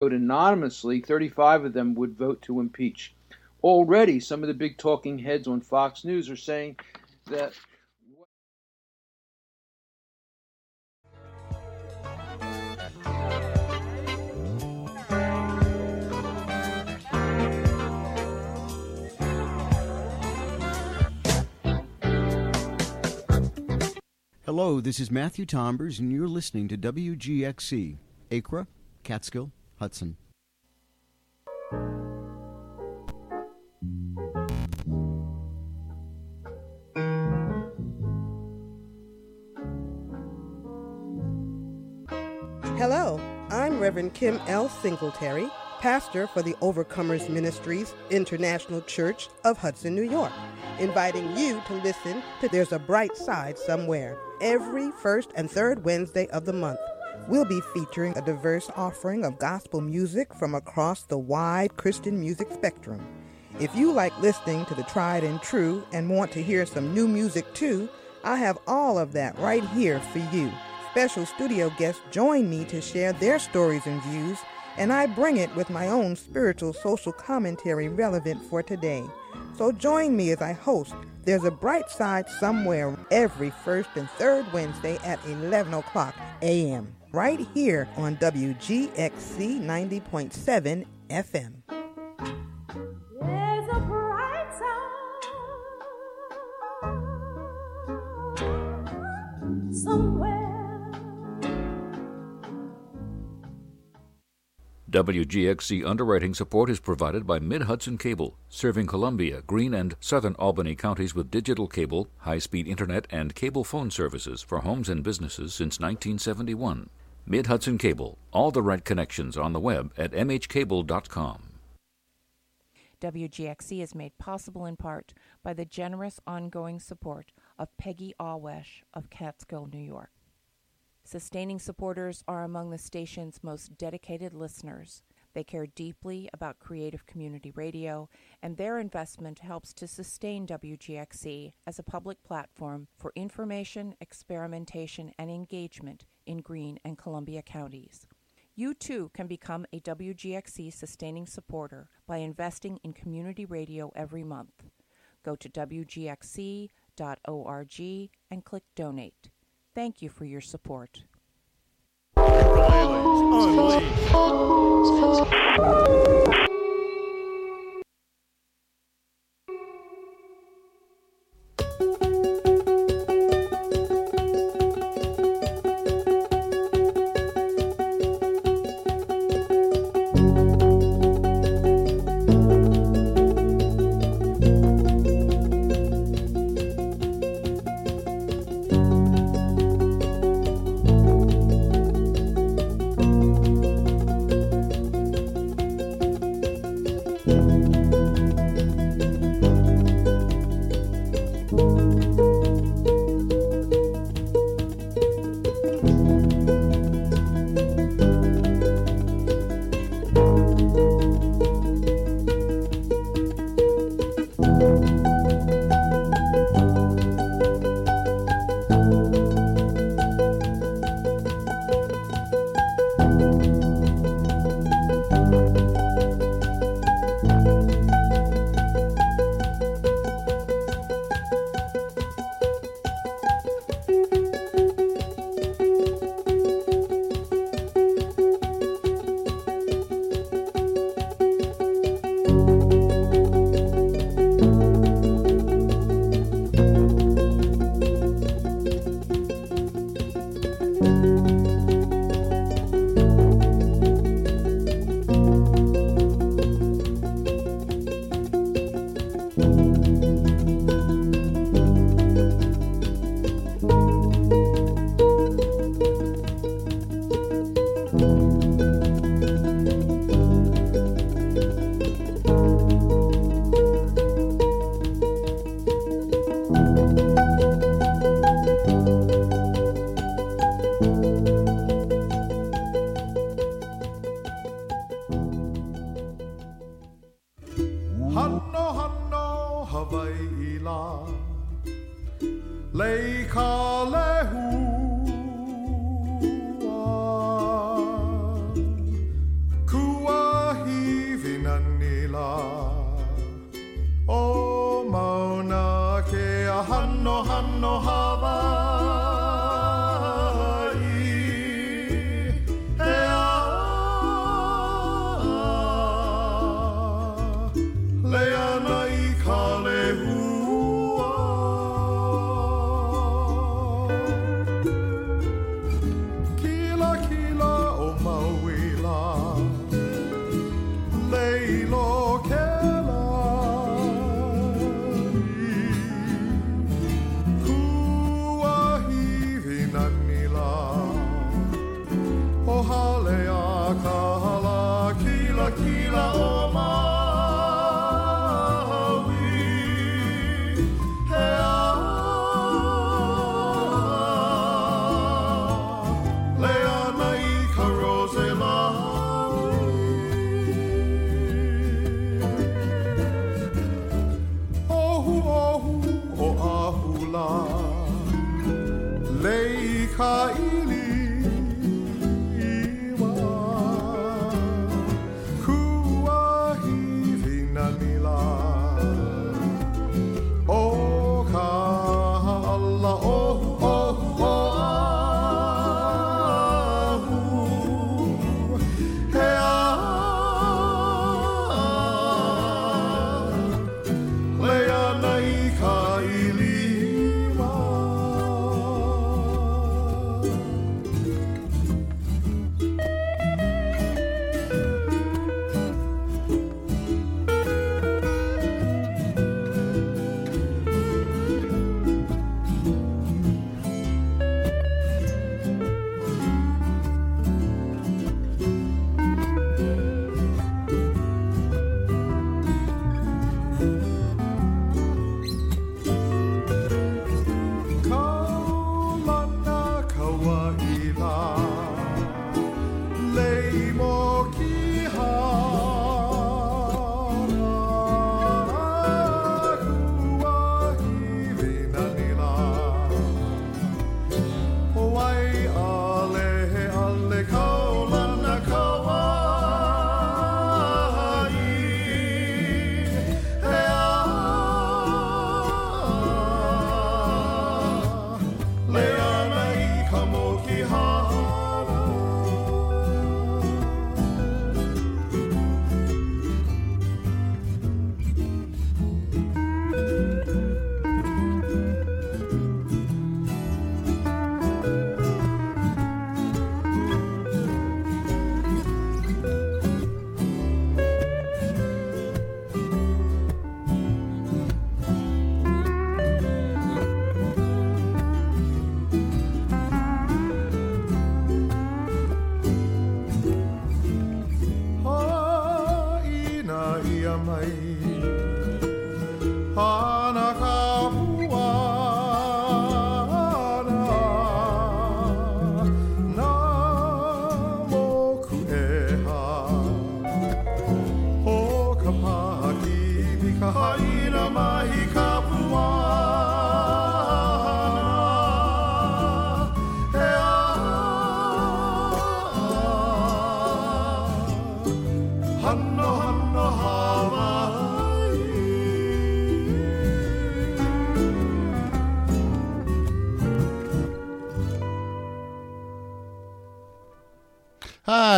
vote anonymously, 35 of them would vote to impeach. Already, some of the big talking heads on Fox News are saying that Hello, this is Matthew Tombers, and you're listening to WGXC, Acra, Catskill, Hudson. Hello, I'm Reverend Kim L. Singletary, pastor for the Overcomers Ministries International Church of Hudson, New York, inviting you to listen to There's a Bright Side Somewhere every first and third Wednesday of the month. We'll be featuring a diverse offering of gospel music from across the wide Christian music spectrum. If you like listening to the tried and true and want to hear some new music too, I have all of that right here for you. Special studio guests join me to share their stories and views, and I bring it with my own spiritual social commentary relevant for today. So join me as I host There's a Bright Side Somewhere every first and third Wednesday at 11 o'clock a.m. right here on WGXC 90.7 FM. There's a bright side somewhere. WGXC underwriting support is provided by Mid Hudson Cable, serving Columbia, Greene, and southern Albany counties with digital cable, high speed internet, and cable phone services for homes and businesses since 1971. Mid Hudson Cable, all the right connections on the web at mhcable.com. WGXC is made possible in part by the generous ongoing support of Peggy Ahwesh of Catskill, New York. Sustaining supporters are among the station's most dedicated listeners. They care deeply about creative community radio, and their investment helps to sustain WGXC as a public platform for information, experimentation, and engagement in Greene and Columbia counties. You too can become a WGXC sustaining supporter by investing in community radio every month. Go to WGXC.org and click Donate. Thank you for your support.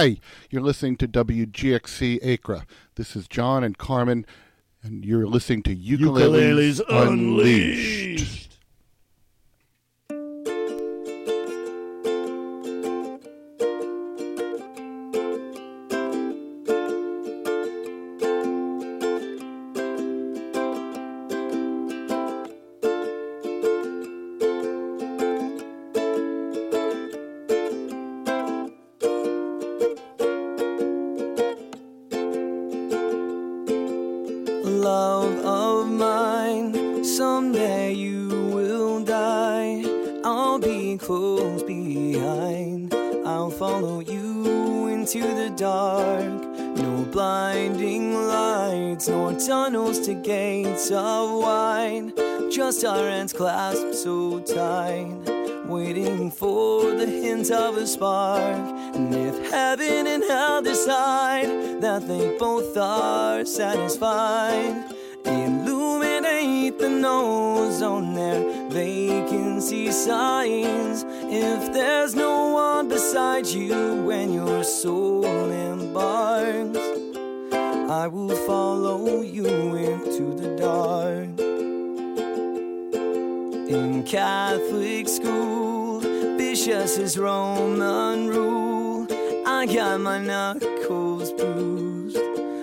Hi, you're listening to WGXC Acra. This is John and Carmen, and you're listening to Ukuleles, Ukuleles Unleashed. Unleashed. Our hands clasped so tight, waiting for the hint of a spark. And if heaven and hell decide that they both are satisfied, illuminate the nose on their vacancy signs. If there's no one beside you when your soul embarks, I will follow you into the dark. In Catholic school, vicious as Roman rule. I got my knuckles bruised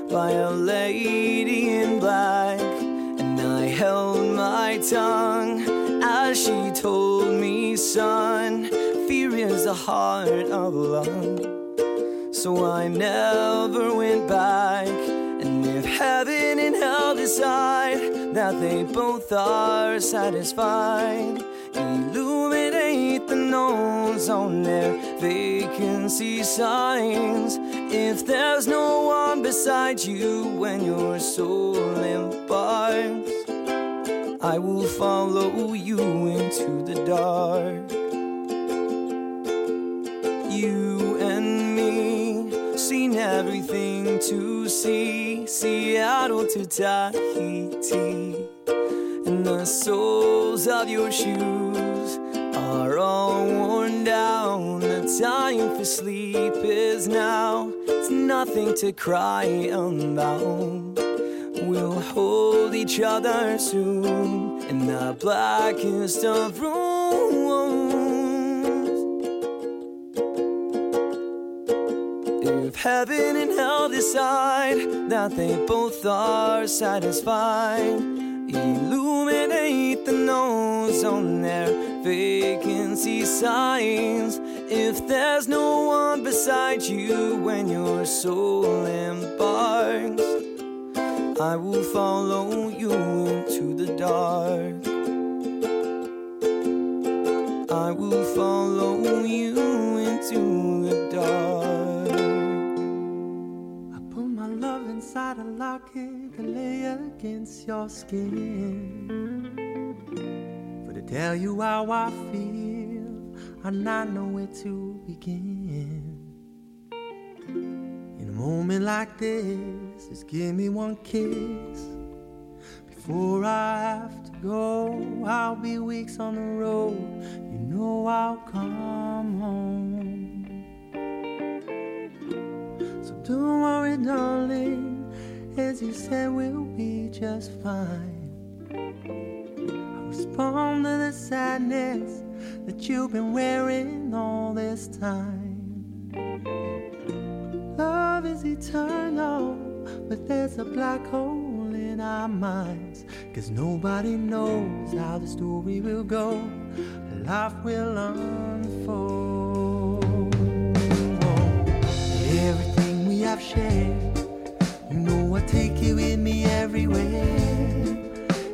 by a lady in black, and I held my tongue as she told me, son, fear is the heart of love. So I never went back. And if heaven and hell decide that they both are satisfied, illuminate the nose on their vacancy signs. If there's no one beside you when your soul embarks, I will follow you into the dark. You and seen everything to see, Seattle to Tahiti. And the soles of your shoes are all worn down. The time for sleep is now. It's nothing to cry about. We'll hold each other soon in the blackest of rooms. Heaven and hell decide that they both are satisfied, illuminate the nose on their vacancy signs. If there's no one beside you when your soul embarks, I will follow you into the dark. I will follow inside a locket to lay against your skin. For to tell you how I feel, I not know where to begin. In a moment like this, just give me one kiss. Before I have to go, I'll be weeks on the road. You know I'll come home. So don't worry, darling. As you said, we'll be just fine. I respond to the sadness that you've been wearing all this time. Love is eternal, but there's a black hole in our minds. Cause nobody knows how the story will go, life will unfold. Everything we have shared, you know I take you with me everywhere.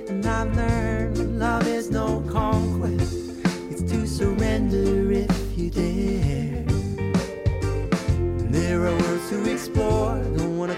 And I've learned love is no conquest, it's to surrender if you dare. There are worlds to explore, don't wanna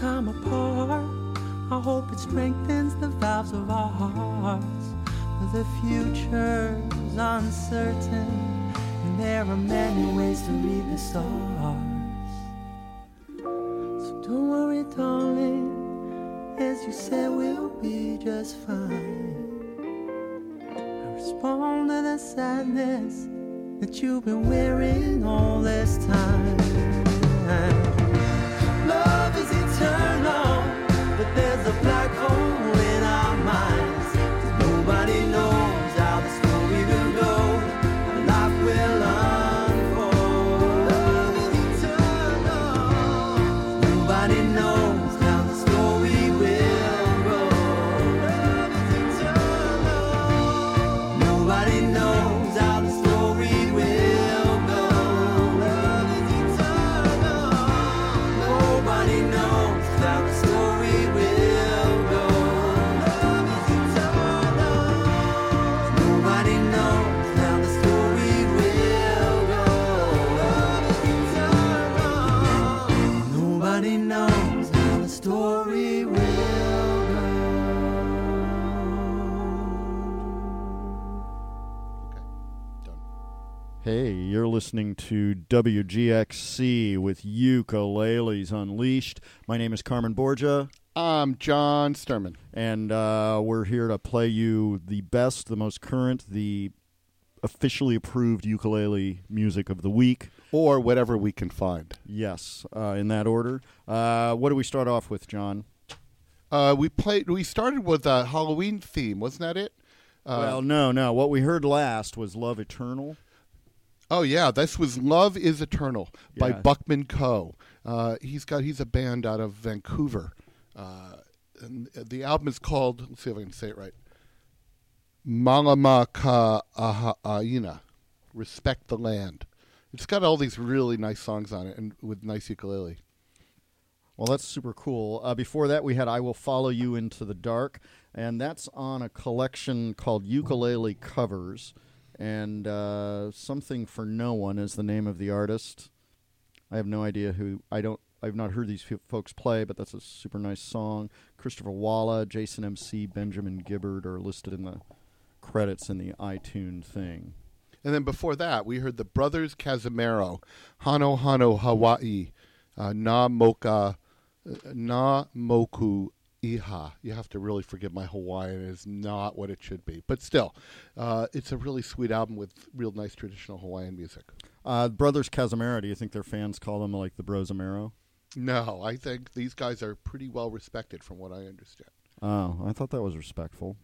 time apart. I hope it strengthens the valves of our hearts. The future's uncertain, and there are many ways to read the stars. So don't worry, darling, as you said, we'll be just fine. I respond to the sadness that you've been wearing all this time. Love listening to WGXC with Ukuleles Unleashed. My name is Carmen Borgia. I'm John Sturman. And uh, we're here to play you the best, the most current, the officially approved ukulele music of the week. Or whatever we can find. Yes, uh, in that order. Uh, what do we start off with, John? Uh, we played. We started with a Halloween theme, wasn't that it? Uh, well, no, no. What we heard last was Love Eternal. Oh yeah, this was "Love Is Eternal" by Yeah. Buckman Co. Uh, he's got he's a band out of Vancouver, uh, and the album is called. Let's see if I can say it right. Malama Ka respect the land. It's got all these really nice songs on it, and with nice ukulele. Well, that's super cool. Uh, before that, we had I Will Follow You Into the Dark, and that's on a collection called Ukulele Covers. And uh, Something for No One is the name of the artist. I have no idea who. I don't. I've not heard these folks play, but that's a super nice song. Christopher Walla, Jason MC, Benjamin Gibbard are listed in the credits in the iTunes thing. And then before that, we heard the Brothers Cazimero, Hano Hano Hawaii, uh, Na Moka, uh, Na Moku Iha. You have to really forgive my Hawaiian; it is not what it should be. But still, uh, it's a really sweet album with real nice traditional Hawaiian music. Uh, Brothers Cazimero, do you think their fans call them like the Bros Amaro? No, I think these guys are pretty well respected, from what I understand. Oh, I thought that was respectful.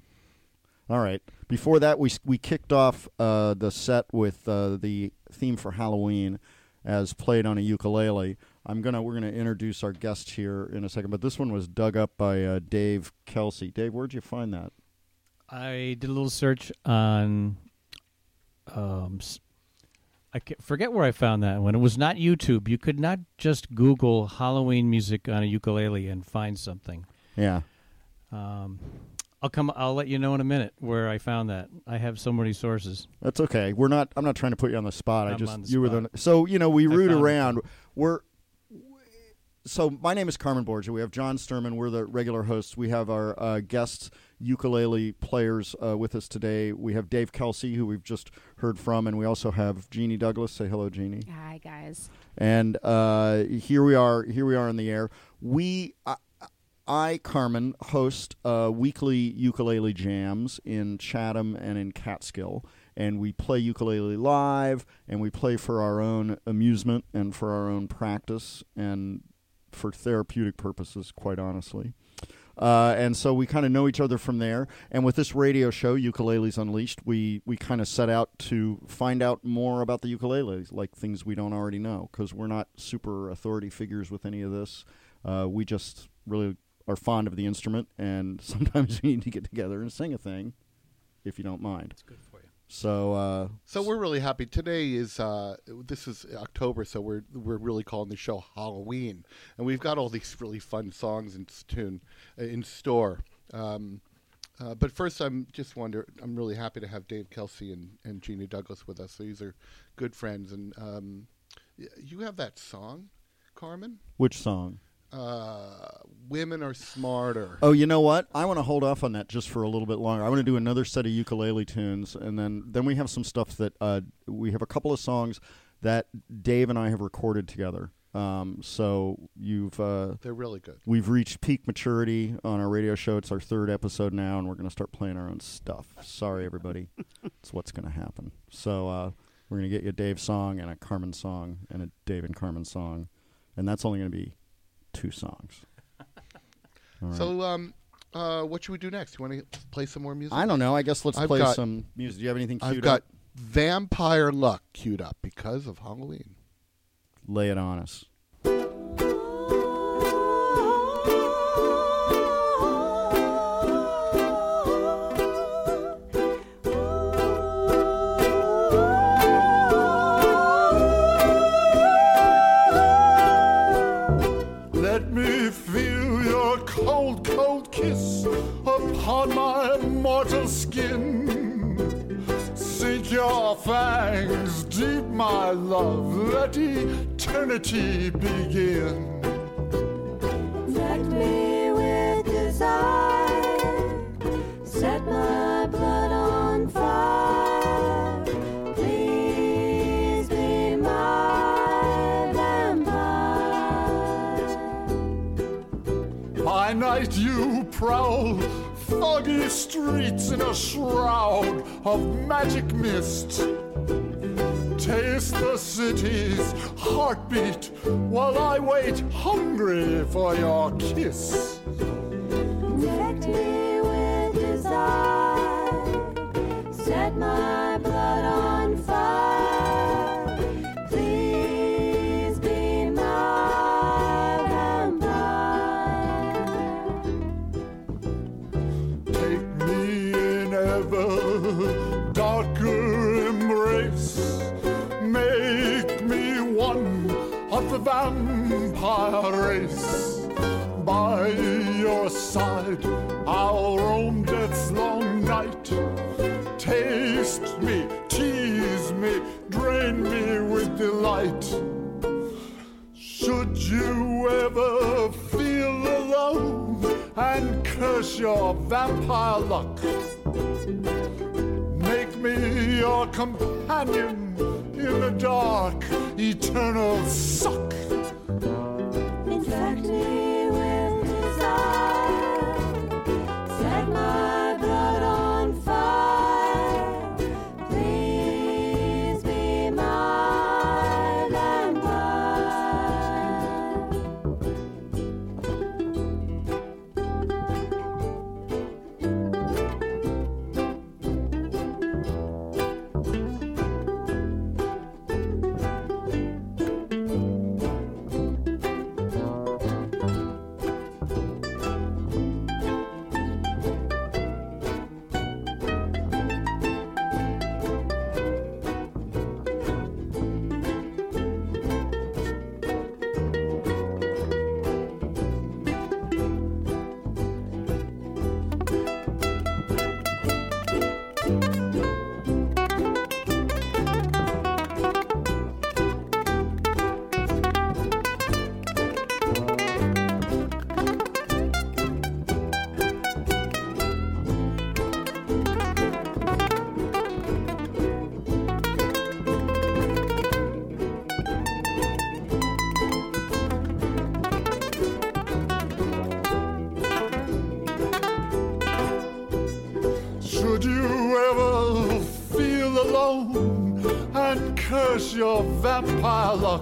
All right. Before that, we we kicked off uh, the set with uh, the theme for Halloween, as played on a ukulele. I'm gonna we're gonna introduce our guest here in a second, but this one was dug up by uh, Dave Kelsey. Dave, where'd you find that? I did a little search on. Um, I forget where I found that when it was not YouTube. You could not just Google Halloween music on a ukulele and find something. Yeah. Um, I'll come. I'll let you know in a minute where I found that. I have so many sources. That's okay. We're not. I'm not trying to put you on the spot. I I'm just on the you were the. So you know we I root found it. around. We're. So my name is Carmen Borgia. We have John Sturman. We're the regular hosts. We have our uh, guests ukulele players uh, with us today. We have Dave Kelsey, who we've just heard from, and we also have Jeannie Douglas. Say hello, Jeannie. Hi, guys. And uh, here we are. Here we are in the air. We, I, I Carmen, host uh, weekly ukulele jams in Chatham and in Catskill, and we play ukulele live, and we play for our own amusement and for our own practice and for therapeutic purposes. Quite honestly. Uh, and so we kind of know each other from there. And with this radio show, Ukuleles Unleashed, we, we kind of set out to find out more about the ukuleles, like things we don't already know, because we're not super authority figures with any of this. Uh, we just really are fond of the instrument, and sometimes we need to get together and sing a thing, if you don't mind. It's good. So, uh, So we're really happy. Today is uh, this is October, so we're we're really calling the show Halloween, and we've got all these really fun songs in tune uh, in store. Um, uh, but first, I'm just wonder. I'm really happy to have Dave Kelsey and and Jeannie Douglas with us. These are good friends, and um, you have that song, Carmen. which song? Uh, women are smarter. Oh, you know what? I want to hold off on that just for a little bit longer. I want to do another set of ukulele tunes, and then then we have some stuff that uh, we have a couple of songs that Dave and I have recorded together. Um, so you've uh, They're really good. We've reached peak maturity on our radio show. It's our third episode now, and we're going to start playing our own stuff. Sorry, everybody. It's what's going to happen. So uh, we're going to get you a Dave song and a Carmen song and a Dave and Carmen song, and that's only going to be two songs. Right. So, um, uh, what should we do next? You want to play some more music? I don't know. I guess let's I've play got- some music. Do you have anything I've got up? Vampire Luck queued up because of Halloween. Lay it on us. Mortal skin. Sink your fangs deep, my love. Let eternity begin. Infect me with desire, set my blood on fire. Please be my vampire. By night you prowl foggy streets in a shroud of magic mist. Taste the city's heartbeat while I wait hungry for your kiss. Infect me with desire, set my vampire race. By your side, I'll roam death's long night. Taste me, tease me, drain me with delight. Should you ever feel alone and curse your vampire luck, make me your companion in the dark, eternal suck. Infect luck,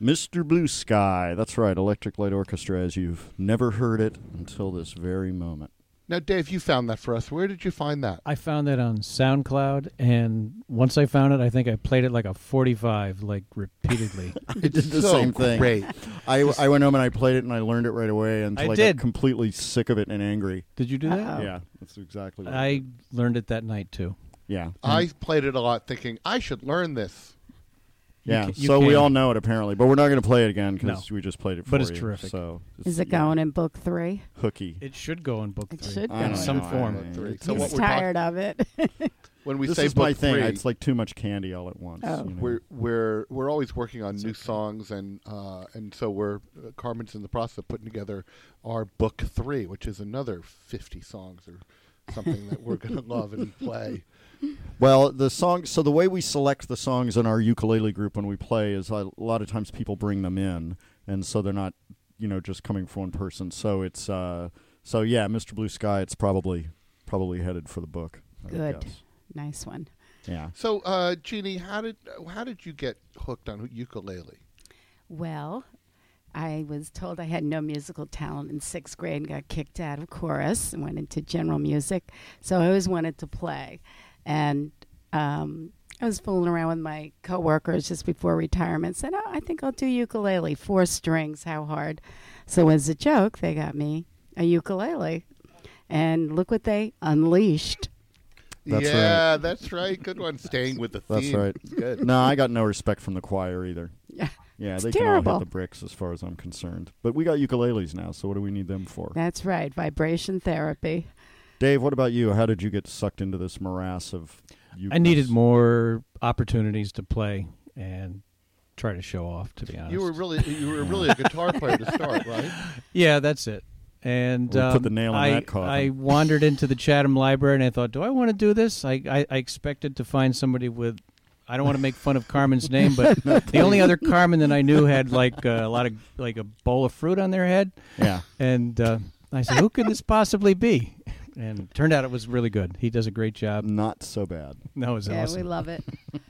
Mr. Blue Sky. That's right, Electric Light Orchestra, as you've never heard it until this very moment. Now, Dave, you found that for us. Where did you find that? I found that on SoundCloud, and once I found it, I think I played it like a 45, like repeatedly. I did the same thing. Great. I, I went home and I played it and I learned it right away until I I, did. got completely sick of it and angry. Did you do that? Yeah, that's exactly. What I learned it that night too. Yeah. I played it a lot thinking, I should learn this. Yeah, ca- you so we all know it apparently, but we're not going to play it again because we just played it. For But it's you, terrific. So Is it going in book three? hooky? It should go in book It three. should go in some know, form. don't know. So He's what we're tired of it. When we this say is my book thing. three, It's like too much candy all at once. Oh. you know? we're we're we're always working on new songs and uh, and so we're uh, Carmen's in the process of putting together our book three, which is another fifty songs or something that we're going to love and play. Well, the song. So the way we select the songs in our ukulele group when we play is a lot of times people bring them in, and so they're not, you know, just coming from one person. So it's, uh, so yeah, Mr. Blue Sky. It's probably probably headed for the book. I Good. Nice one. Yeah. So, uh, Jeannie, how did how did you get hooked on ukulele? Well, I was told I had no musical talent in sixth grade and got kicked out of chorus and went into general music. So I always wanted to play. And um, I was fooling around with my coworkers just before retirement. Said, "Oh, I think I'll do ukulele, four strings. How hard?" So as a joke, they got me a ukulele, and look what they unleashed. That's yeah, that's right. Good one. Staying with the theme. That's right. It's good. No, I got no respect from the choir either. Yeah, Yeah, It's they can all hit the bricks as far as I'm concerned. But we got ukuleles now, so what do we need them for? That's right, vibration therapy. Dave, what about you? How did you get sucked into this morass of? I needed more opportunities to play and try to show off. To be honest, You were really you were really a guitar player to start, right? Yeah, that's it. And We put um, the nail in I, that coffin. I wandered into the Chatham Library and I thought, do I want to do this? I, I, I expected to find somebody with. I don't want to make fun of Carmen's name, but the only other Carmen that I knew had like uh, a lot of like a bowl of fruit on their head. Yeah. And uh, I said, who could this possibly be? And it turned out it was really good. He does a great job. Not so bad. No, it was yeah, awesome. we love it.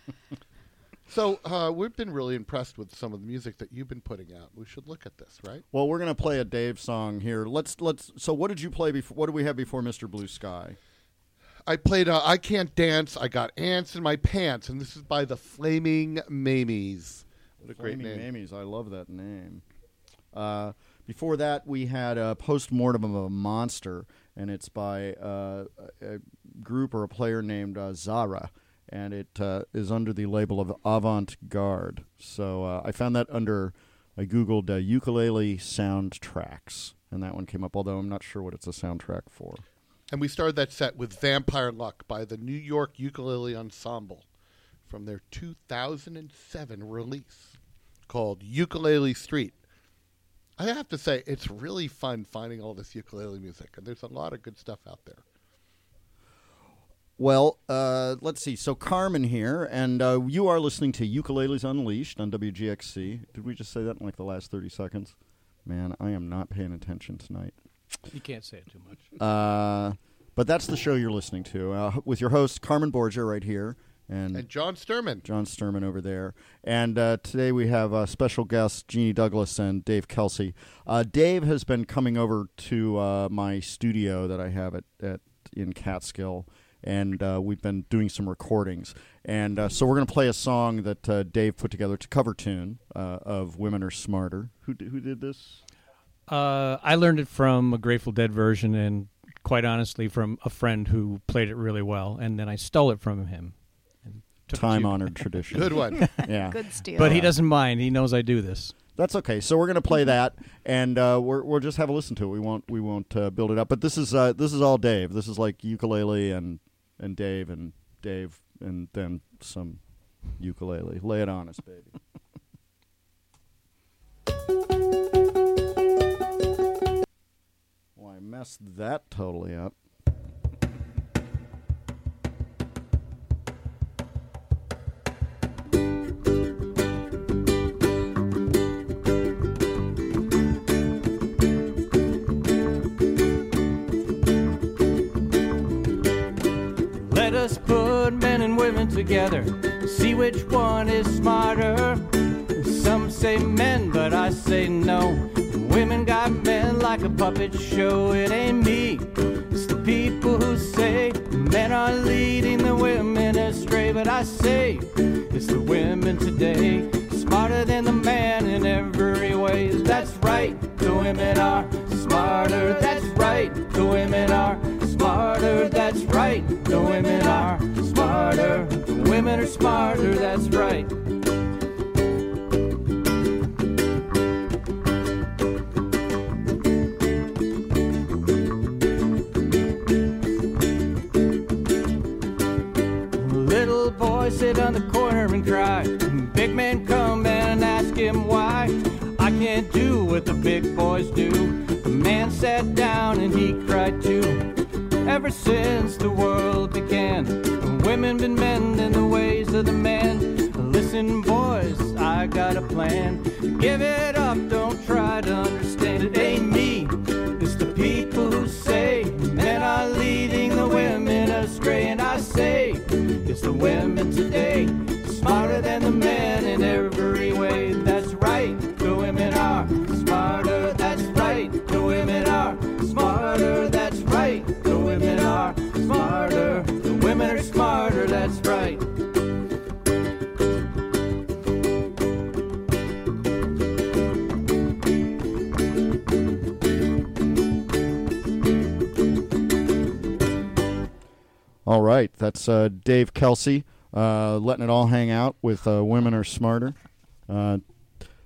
So uh, we've been really impressed with some of the music that you've been putting out. We should look at this, right? Well, we're gonna play a Dave song here. Let's let's. So, what did you play before? What do we have before Mr. Blue Sky? I played uh, I Can't Dance, I Got Ants in My Pants, and this is by the Flaming Mamies. What a great name. Mamies. I love that name. Uh, before that, we had a postmortem of a monster, and it's by uh, a a group or a player named uh, Zara, and it uh, is under the label of Avant Garde. So uh, I found that under. I googled uh, ukulele soundtracks, and that one came up. Although I'm not sure what it's a soundtrack for. And we started that set with Vampire Luck by the New York Ukulele Ensemble from their 2007 release called Ukulele Street. I have to say, it's really fun finding all this ukulele music, and there's a lot of good stuff out there. Well, uh, let's see. So Carmen here, and uh, you are listening to Ukuleles Unleashed on WGXC. Did we just say that in like the last thirty seconds? Man, I am not paying attention tonight. You can't say it too much. Uh, but that's the show you're listening to uh, with your host Carmen Borgia right here, and, And John Sturman. John Sturman over there. And uh, today we have uh, special guests Jeannie Douglas and Dave Kelsey. Uh, Dave has been coming over to uh, my studio that I have at, at in Catskill, and uh, we've been doing some recordings. And uh, so we're going to play a song that uh, Dave put together to cover tune uh, of "Women Are Smarter." Who d- who did this? Uh, I learned it from a Grateful Dead version, and quite honestly, from a friend who played it really well, and then I stole it from him. and took it to- Time honored tradition. Good one. yeah. Good steal. But he doesn't mind. He knows I do this. That's okay. So we're going to play that, and uh, we're, we'll just have a listen to it. We won't we won't uh, build it up. But this is uh, this is all Dave. This is like ukulele and and Dave and Dave and then some ukulele. Lay it on us, baby. well, I messed that totally up. Let us put men and women together, see which one is smarter. Some say men, but I say no. Women got men like a puppet show. It ain't me, it's the people who say men are leading the women astray. But I say it's the women today, smarter than the man in every way. That's right, the women are smarter. That's right, the women are smarter. That's right, the women are smarter. The women are smarter. That's right. Sit on the corner and cry. Big man come and ask him why. I can't do what the big boys do. The man sat down and he cried too. Ever since the world began, women been mending the ways of the man. Listen, boys, I got a plan. Give it up, don't try to understand women today, smarter than the men in every All right, that's uh, Dave Kelsey uh, letting it all hang out with uh, Women Are Smarter. Uh,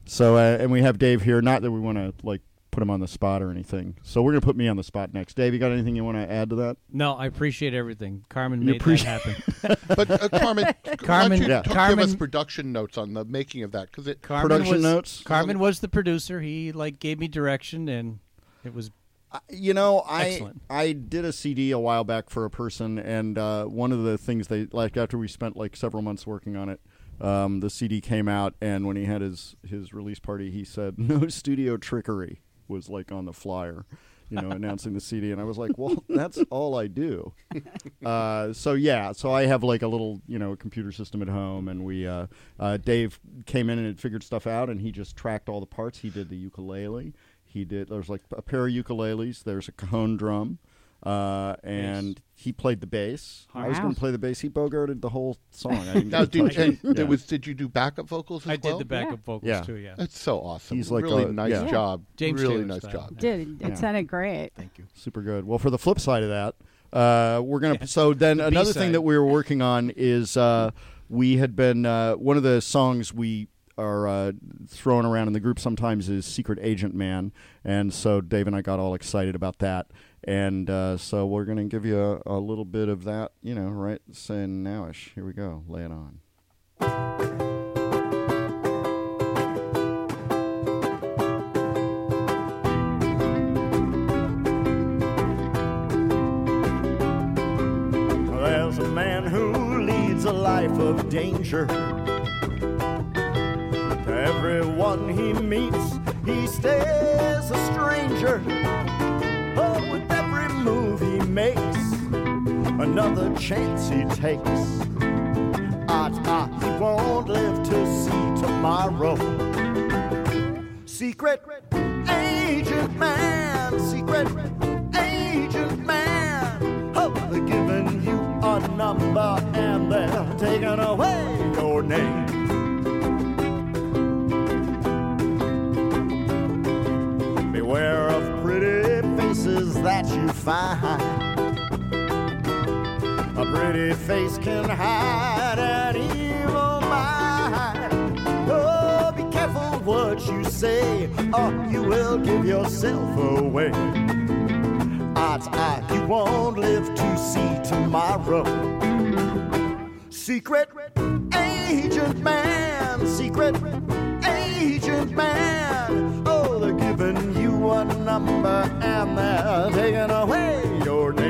so, uh, and we have Dave here. Not that we want to like put him on the spot or anything. So we're gonna put me on the spot next. Dave, you got anything you want to add to that? No, I appreciate everything. Carmen You made appreciate- that happen. but uh, Carmen, why don't Carmen, you yeah. give Carmen, us production notes on the making of that because it Carmen production was, Carmen was the producer. He like gave me direction, and it was You know, I Excellent. I did a CD a while back for a person, and uh, one of the things they like after we spent like several months working on it, um, the CD came out, and when he had his his release party, he said no studio trickery was like on the flyer, you know, announcing the CD, and I was like, well, that's all I do. Uh, so yeah, so I have like a little you know computer system at home, and we uh, uh, Dave came in and had figured stuff out, and he just tracked all the parts. He did the ukulele. He did. There's like a pair of ukuleles. There's a cajon drum, uh, and he played the bass. I was going to play the bass. He bogarted the whole song. I didn't Now, did, touch it. and there Yeah. was did you do backup vocals as I did the backup vocals Yeah. too. Yeah, That's so awesome. He's like really a- nice yeah. job. James really Taylor nice style. job. Did it sounded great? Thank you. Super good. Well, for the flip side of that, uh, we're gonna. So then The another thing B-side. that we were working on is uh, we had been uh, one of the songs we are uh, throwing around in the group sometimes is "Secret Agent Man," and so Dave and I got all excited about that, and uh, so we're gonna give you a, a little bit of that, you know, right saying nowish. Here we go. Lay it on. There's a man who leads a life of danger. Everyone he meets, he stays a stranger. But with every move he makes, another chance he takes. Odds are he won't live to see tomorrow. Secret agent man, secret agent man. Oh, they're giving you a number and they're taking away your name. Beware of pretty faces that you find. A pretty face can hide an evil mind. Oh, be careful what you say, or you will give yourself away. Odds are you won't live to see tomorrow. Secret agent man, secret agent man. Number and they're taking away your name.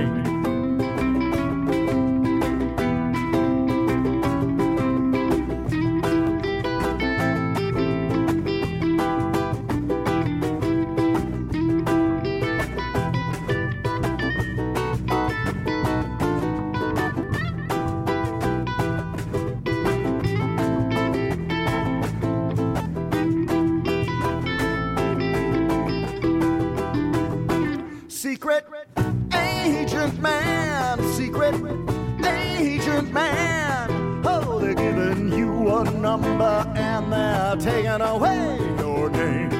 Taking away your name.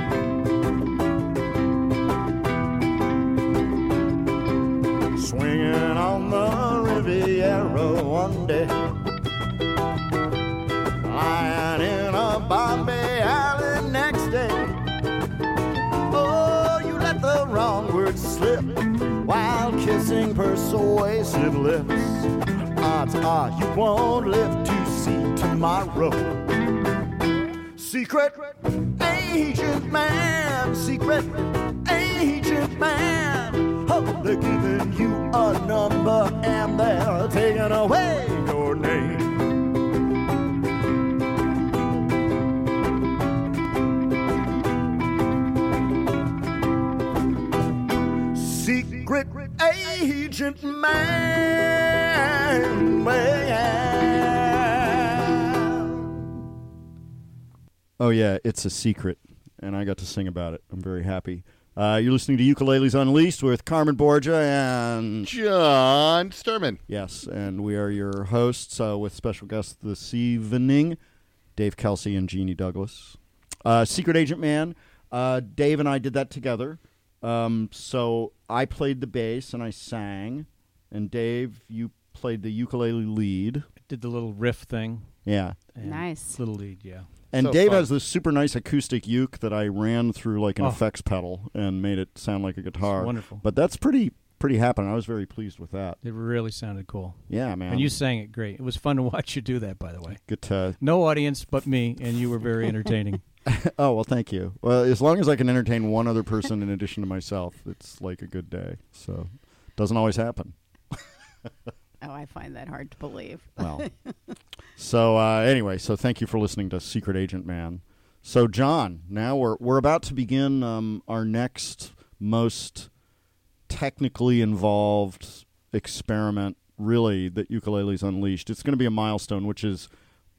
Swinging on the Riviera one day, lying in a Bombay alley next day. Oh, you let the wrong words slip while kissing persuasive lips. Odds are you won't live to see tomorrow. Secret agent man, secret agent man. Oh, they're giving you a number and they're taking away your name. Secret agent man. man. Oh yeah, it's a secret, and I got to sing about it. I'm very happy. Uh, you're listening to Ukuleles Unleashed with Carmen Borgia and John Sturman. Yes, and we are your hosts uh, with special guests this evening, Dave Kelsey and Jeannie Douglas. Uh, Secret Agent Man. Uh, Dave and I did that together. Um, so I played the bass and I sang, and Dave, you played the ukulele lead. Did the little riff thing. Yeah. And Nice. Little lead, yeah. And So Dave fun. has this super nice acoustic uke that I ran through like an Oh. effects pedal and made it sound like a guitar. wonderful. But that's pretty pretty happening. I was very pleased with that. It really sounded cool. Yeah, man. And you sang it great. It was fun to watch you do that, by the way. Good to No audience but me, and you were very entertaining. oh well, thank you. Well, as long as I can entertain one other person in addition to myself, it's like a good day. So, doesn't always happen. Oh, I find that hard to believe. Well, so uh, anyway, so thank you for listening to Secret Agent Man. So John, now we're we're about to begin um, our next most technically involved experiment, really that Ukulele's Unleashed. It's going to be a milestone, which is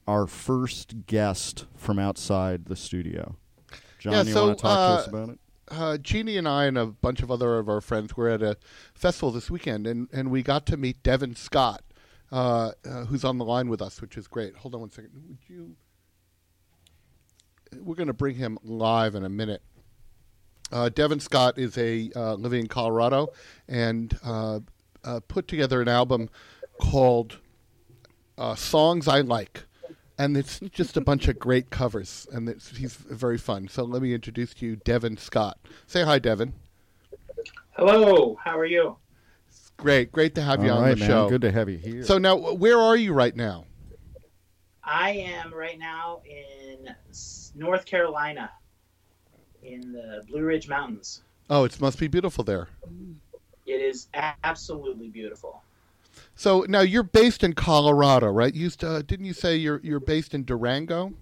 our first guest from outside the studio. John, yeah, you so want to talk uh, to us about it? Uh, Jeannie and I and a bunch of other of our friends were at a festival this weekend, and, and we got to meet Devin Scott, uh, uh, who's on the line with us, which is great. Hold on one second. Would you? We're going to bring him live in a minute. Uh, Devin Scott is a uh, living in Colorado, and uh, put together an album called "Songs I Like." and it's just a bunch of great covers, and he's very fun. So let me introduce to you Devin Scott. Say hi, Devin. Hello, how are you? Great, great to have you All on right, the man. show. Good to have you here. So now, where are you right now? I am right now in North Carolina in the Blue Ridge Mountains. Oh, it must be beautiful there. It is absolutely beautiful. So now you're based in Colorado, right? You used uh, to, didn't you say you're you're based in Durango?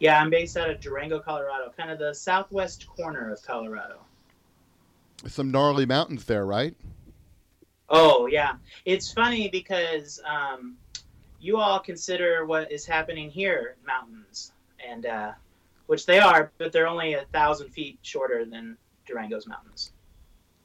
Yeah, I'm based out of Durango, Colorado, kind of the southwest corner of Colorado. Some gnarly mountains there, right? Oh, yeah. It's funny because um, you all consider what is happening here mountains, and uh, which they are, but they're only a thousand feet shorter than Durango's mountains.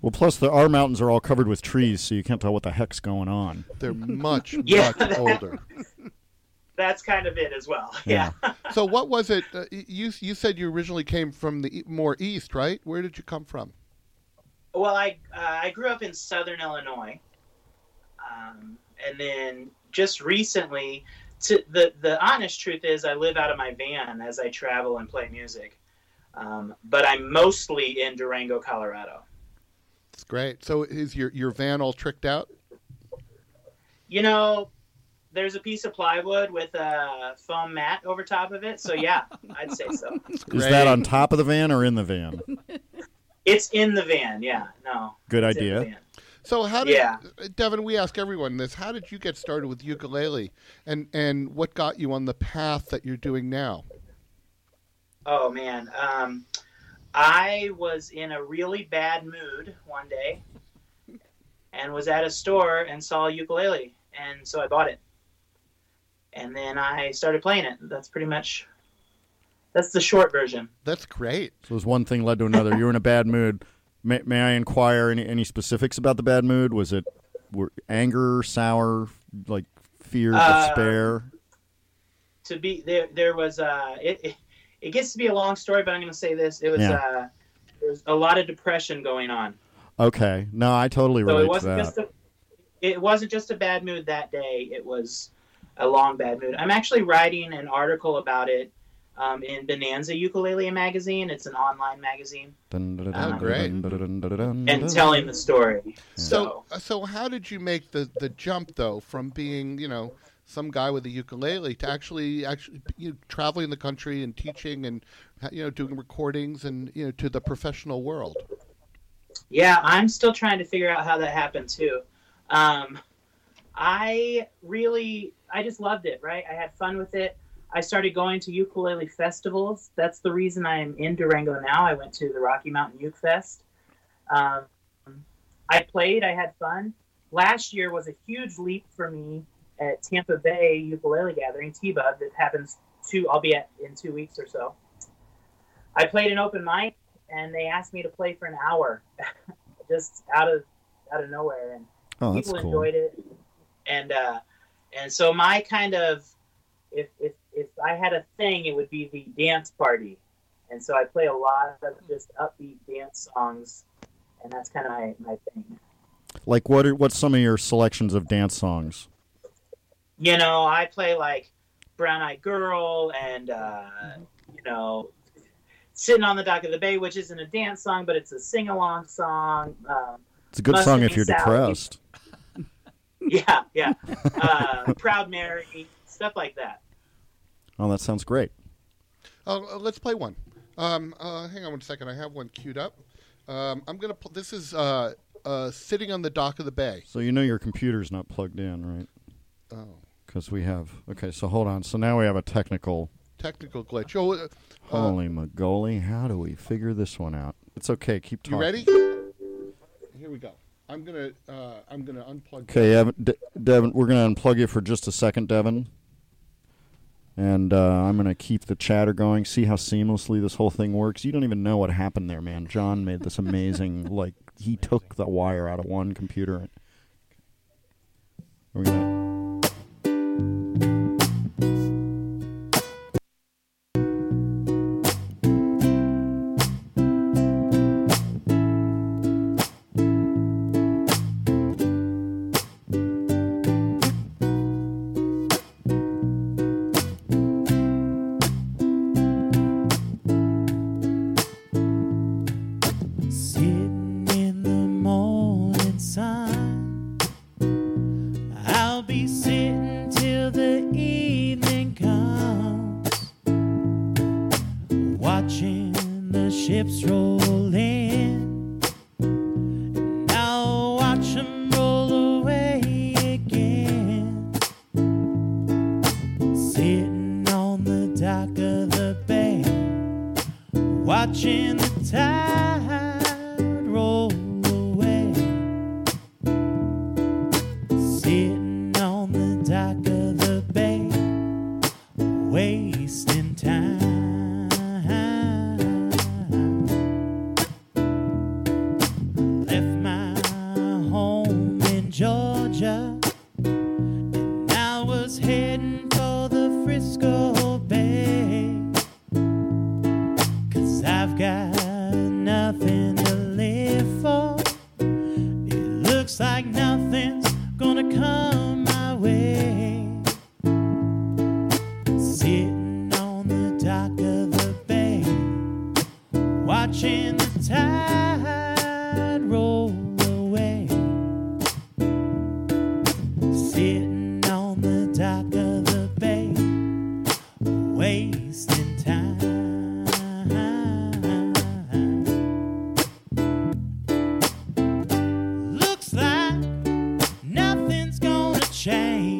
Well, plus the our mountains are all covered with trees, so you can't tell what the heck's going on. They're much Yeah, much that- older. That's kind of it as well. Yeah. Yeah. so what was it? Uh, you you said you originally came from the e- more east, right? Where did you come from? Well, I uh, I grew up in Southern Illinois, um, and then just recently to, the the honest truth is, I live out of my van as I travel and play music. Um, but I'm mostly in Durango, Colorado. It's great. So is your your van all tricked out? You know, there's a piece of plywood with a foam mat over top of it. So yeah, I'd say so. Is that on top of the van or in the van? It's in the van. Yeah. No. Good it's idea. So how did Yeah. Devin? We ask everyone this. How did you get started with ukulele, and and what got you on the path that you're doing now? Oh man, um, I was in a really bad mood one day, and was at a store and saw a ukulele, and so I bought it, and then I started playing it. That's pretty much. That's the short version. That's great. So as one thing led to another. You were in a bad mood. May, may I inquire any, any specifics about the bad mood? Was it were, anger, sour, like fear, Uh, despair? To be there, there was uh, it, it. It gets to be a long story, but I'm going to say this: it was Yeah. uh, there was a lot of depression going on. Okay, no, I totally So relate it wasn't that. just a, it wasn't just a bad mood that day. It was a long bad mood. I'm actually writing an article about it um, in Bonanza Ukulele magazine. It's an online magazine, Oh, great. and telling the story. So, so how did you make the, the jump though from being you know some guy with a ukulele to actually actually you know, traveling the country and teaching and you know doing recordings and you know to the professional world? Yeah, I'm still trying to figure out how that happened too. Um, I really, I just loved it. Right, I had fun with it. I started going to ukulele festivals. That's the reason I'm in Durango now. I went to the Rocky Mountain Uke Fest. Um, I played. I had fun. Last year was a huge leap for me at Tampa Bay Ukulele Gathering, T-Bub, that happens two. I'll be at in two weeks or so. I played an open mic, and they asked me to play for an hour, just out of out of nowhere, and Oh, people cool. enjoyed it. And uh, and so my kind of if if if I had a thing, it would be the dance party, and so I play a lot of just upbeat dance songs, and that's kind of my my thing. Like what? Are, what's some of your selections of dance songs? You know, I play like Brown Eyed Girl and uh, you know. Sitting on the dock of the bay, which isn't a dance song, but it's a sing-along song. Um, It's a good song if you're Sally. depressed. Yeah, yeah. Uh, Proud Mary, stuff like that. Oh, that sounds great. Oh, uh, let's play one. Um, uh, hang on one second. I have one queued up. Um, I'm gonna. Pl- this is uh, uh, sitting on the dock of the bay. So you know your computer's not plugged in, right? Oh. Because we have. Okay, so hold on. So now we have a technical. Technical glitch. Oh, uh, Holy Magoli, how do we figure this one out? It's okay. Keep talking. you ready? Here we go. I'm gonna. Uh, I'm gonna unplug. Okay, Evan, De- Devin, we're going to unplug you for just a second, Devin. And uh, I'm to keep the chatter going, see how seamlessly this whole thing works. You don't even know what happened there, man. John made this amazing, like, he took the wire out of one computer. We're going to. change.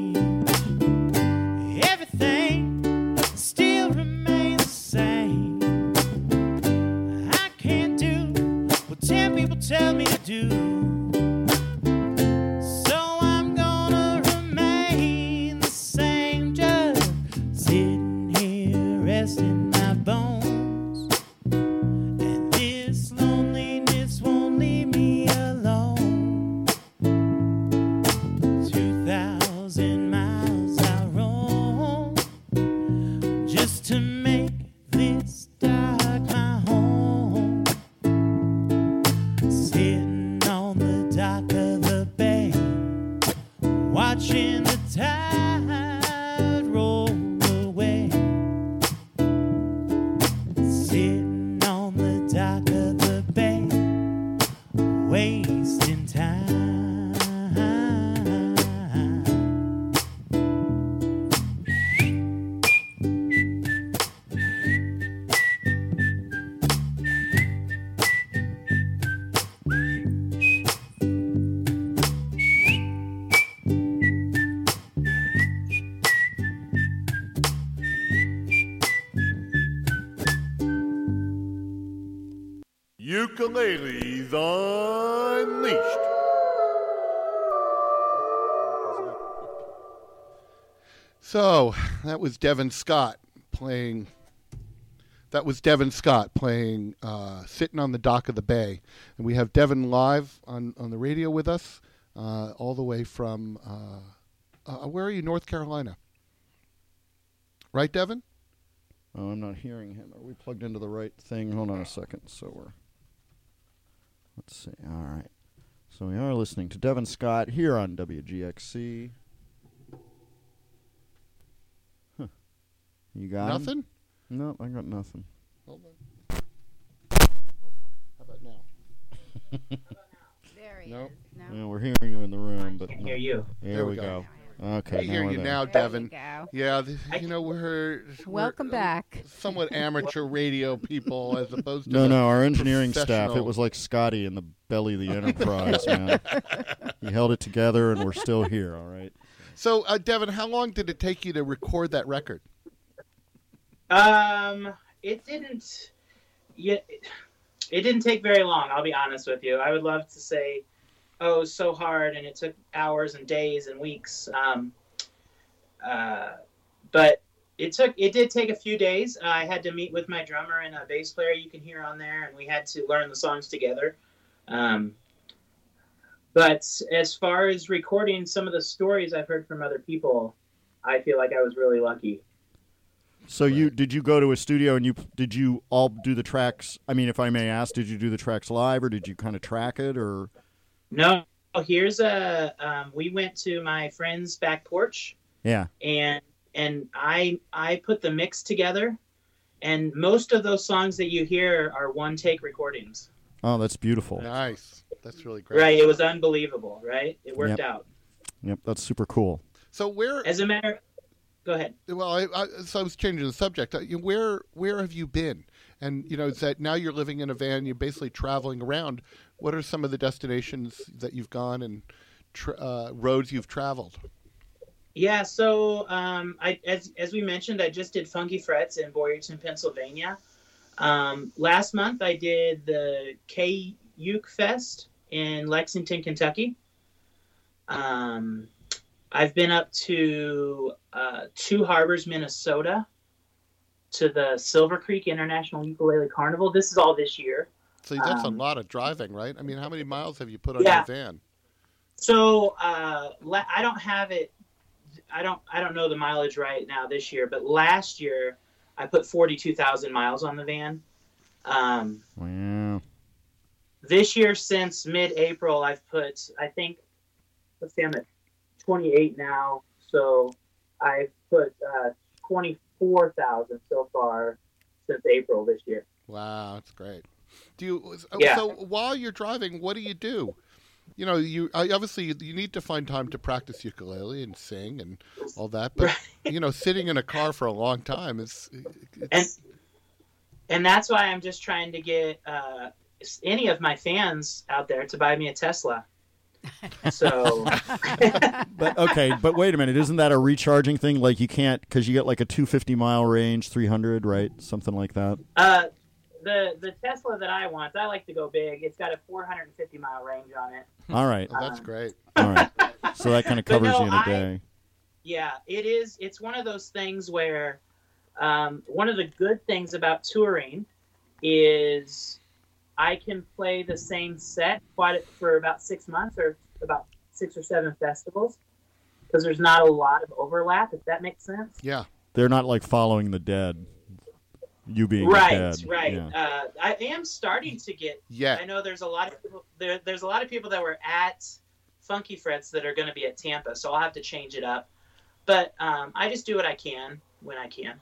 That was Devin Scott playing. That was Devin Scott playing uh, "Sitting on the Dock of the Bay," and we have Devin live on on the radio with us, uh, all the way from. Uh, uh, where are you, North Carolina? Right, Devin? Oh, I'm not hearing him. Are we plugged into the right thing? Hold on a second. So we're. Let's see. All right. So we are listening to Devin Scott here on WGXC. You got? Nothing? No, I got nothing. Hold on. How about now? There he Nope. is. Yeah, we're hearing you in the room, but hear you. There, There we we go. go. Okay, I hear now you there. now, There you Devin. go. Yeah, th- you know we're Welcome we're, uh, back. somewhat amateur radio people as opposed to No, no, our engineering staff. It was like Scotty in the belly of the Enterprise, man. He held it together, and we're still here. All right. So, uh, Devin, how long did it take you to record that record? Um, it didn't. Yet, it didn't take very long. I'll be honest with you. I would love to say, oh, so hard, and it took hours and days and weeks. Um, uh, but it took. It did take a few days. I had to meet with my drummer and a bass player. You can hear on there, and we had to learn the songs together. Um, but as far as recording some of the stories I've heard from other people, I feel like I was really lucky. So you did you go to a studio and you did you all do the tracks? I mean, if I may ask, did you do the tracks live or did you kind of track it or? No, here's a. Um, we went to my friend's back porch, Yeah. and and I I put the mix together, and most of those songs that you hear are one take recordings. Oh, that's beautiful. Nice. That's really great. Right, it was unbelievable. Right, it worked Yep. out. Yep, that's super cool. So where? As a matter, go ahead. Well, I, I, so I was changing the subject. Uh, Where where have you been? And you know, is that now you're living in a van. You're basically traveling around. What are some of the destinations that you've gone and tra- uh, roads you've traveled? Yeah, so um, I, as as we mentioned, I just did Funky Frets in Boyertown, Pennsylvania. Um, last month, I did the K Uke Fest in Lexington, Kentucky. Um, I've been up to uh, Two Harbors, Minnesota, to the Silver Creek International Ukulele Carnival. This is all this year. So that's Um, a lot of driving, right? I mean, how many miles have you put on Yeah. your van? So uh, la- I don't have it. I don't. I don't know the mileage right now this year, but last year I put forty-two thousand miles on the van. Um, Wow. this year, since mid-April, I've put. I think. Let's see, I'm at twenty-eight now, so I've put uh, twenty-four thousand so far since April this year. Wow, that's great. Do you? Yeah. So while you're driving, what do you do? You know, you obviously you, you need to find time to practice ukulele and sing and all that. But you know, sitting in a car for a long time is. and and that's why I'm just trying to get uh, any of my fans out there to buy me a Tesla. So But okay, but wait a minute, isn't that a recharging thing? Like you can't because you get like a 250 mile range, 300, right? Something like that. uh, the the Tesla that I want, I like to go big. It's got a 450 mile range on it. All right. Oh, that's great. All right. So that kind of covers no, you in a I- day. Yeah, it is. It's one of those things where um, one of the good things about touring is I can play the same set quite for about six months or about six or seven festivals because there's not a lot of overlap. If that makes sense. Yeah. They're not like following the dead. You being right, dead. right. Yeah. Uh, I am starting to get. Yeah. I know there's a lot of people. There, there's a lot of people that were at Funky Frets that are going to be at Tampa, so I'll have to change it up. But um, I just do what I can when I can.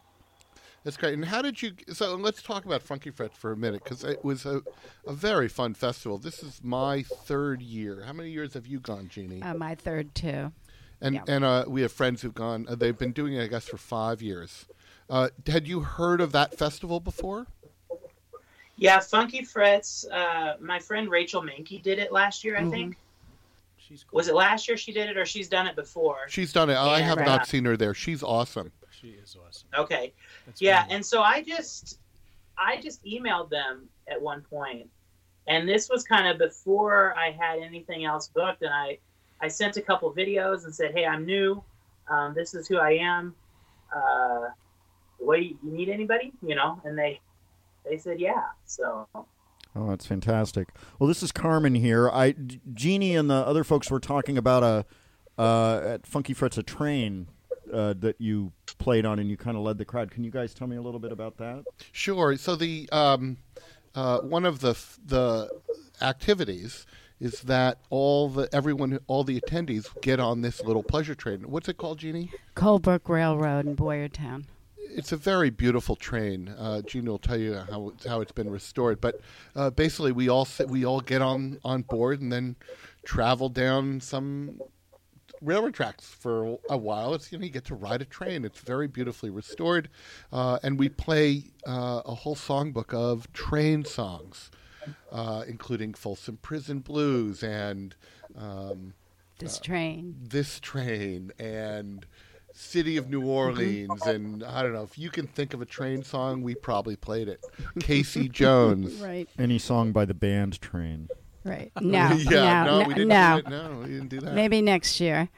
That's great. And how did you? So let's talk about Funky Frets for a minute because it was a, a very fun festival. This is my third year. How many years have you gone, Jeannie? Uh, my third too. and yeah. and uh, we have friends who've gone. Uh, they've been doing it, I guess, for five years. Uh, had you heard of that festival before? Yeah, Funky Frets. Uh, my friend Rachel Manke did it last year, I Mhm. think. Was it last year she did it, or she's done it before? She's done it. I have And, not seen her there. She's awesome. She is awesome. Okay. Yeah, and so I just I just emailed them at one point, and this was kind of before I had anything else booked, and I I sent a couple videos and said, hey, I'm new. um, this is who I am. Uh, what you you need anybody? You know, and they they said yeah. So Oh, that's fantastic. Well, this is Carmen here. I Jeannie and the other folks were talking about a uh, at Funky Frets a train uh, that you played on, and you kind of led the crowd. Can you guys tell me a little bit about that? Sure. So the um, uh, one of the the activities is that all the everyone all the attendees get on this little pleasure train. What's it called, Jeannie? Colebrook Railroad in Boyertown. It's a very beautiful train. Uh, Gina will tell you how how it's been restored. But uh, basically, we all sit, we all get on on board and then travel down some railroad tracks for a while. It's you know you get to ride a train. It's very beautifully restored, uh, and we play uh, a whole songbook of train songs, uh, including Folsom Prison Blues and um, This train. this train and City of New Orleans and I don't know if you can think of a train song, we probably played it. Casey Jones. Right. Any song by the band Train? Right. No. yeah, no, no, we didn't no. do it. No, we didn't do that. Maybe next year.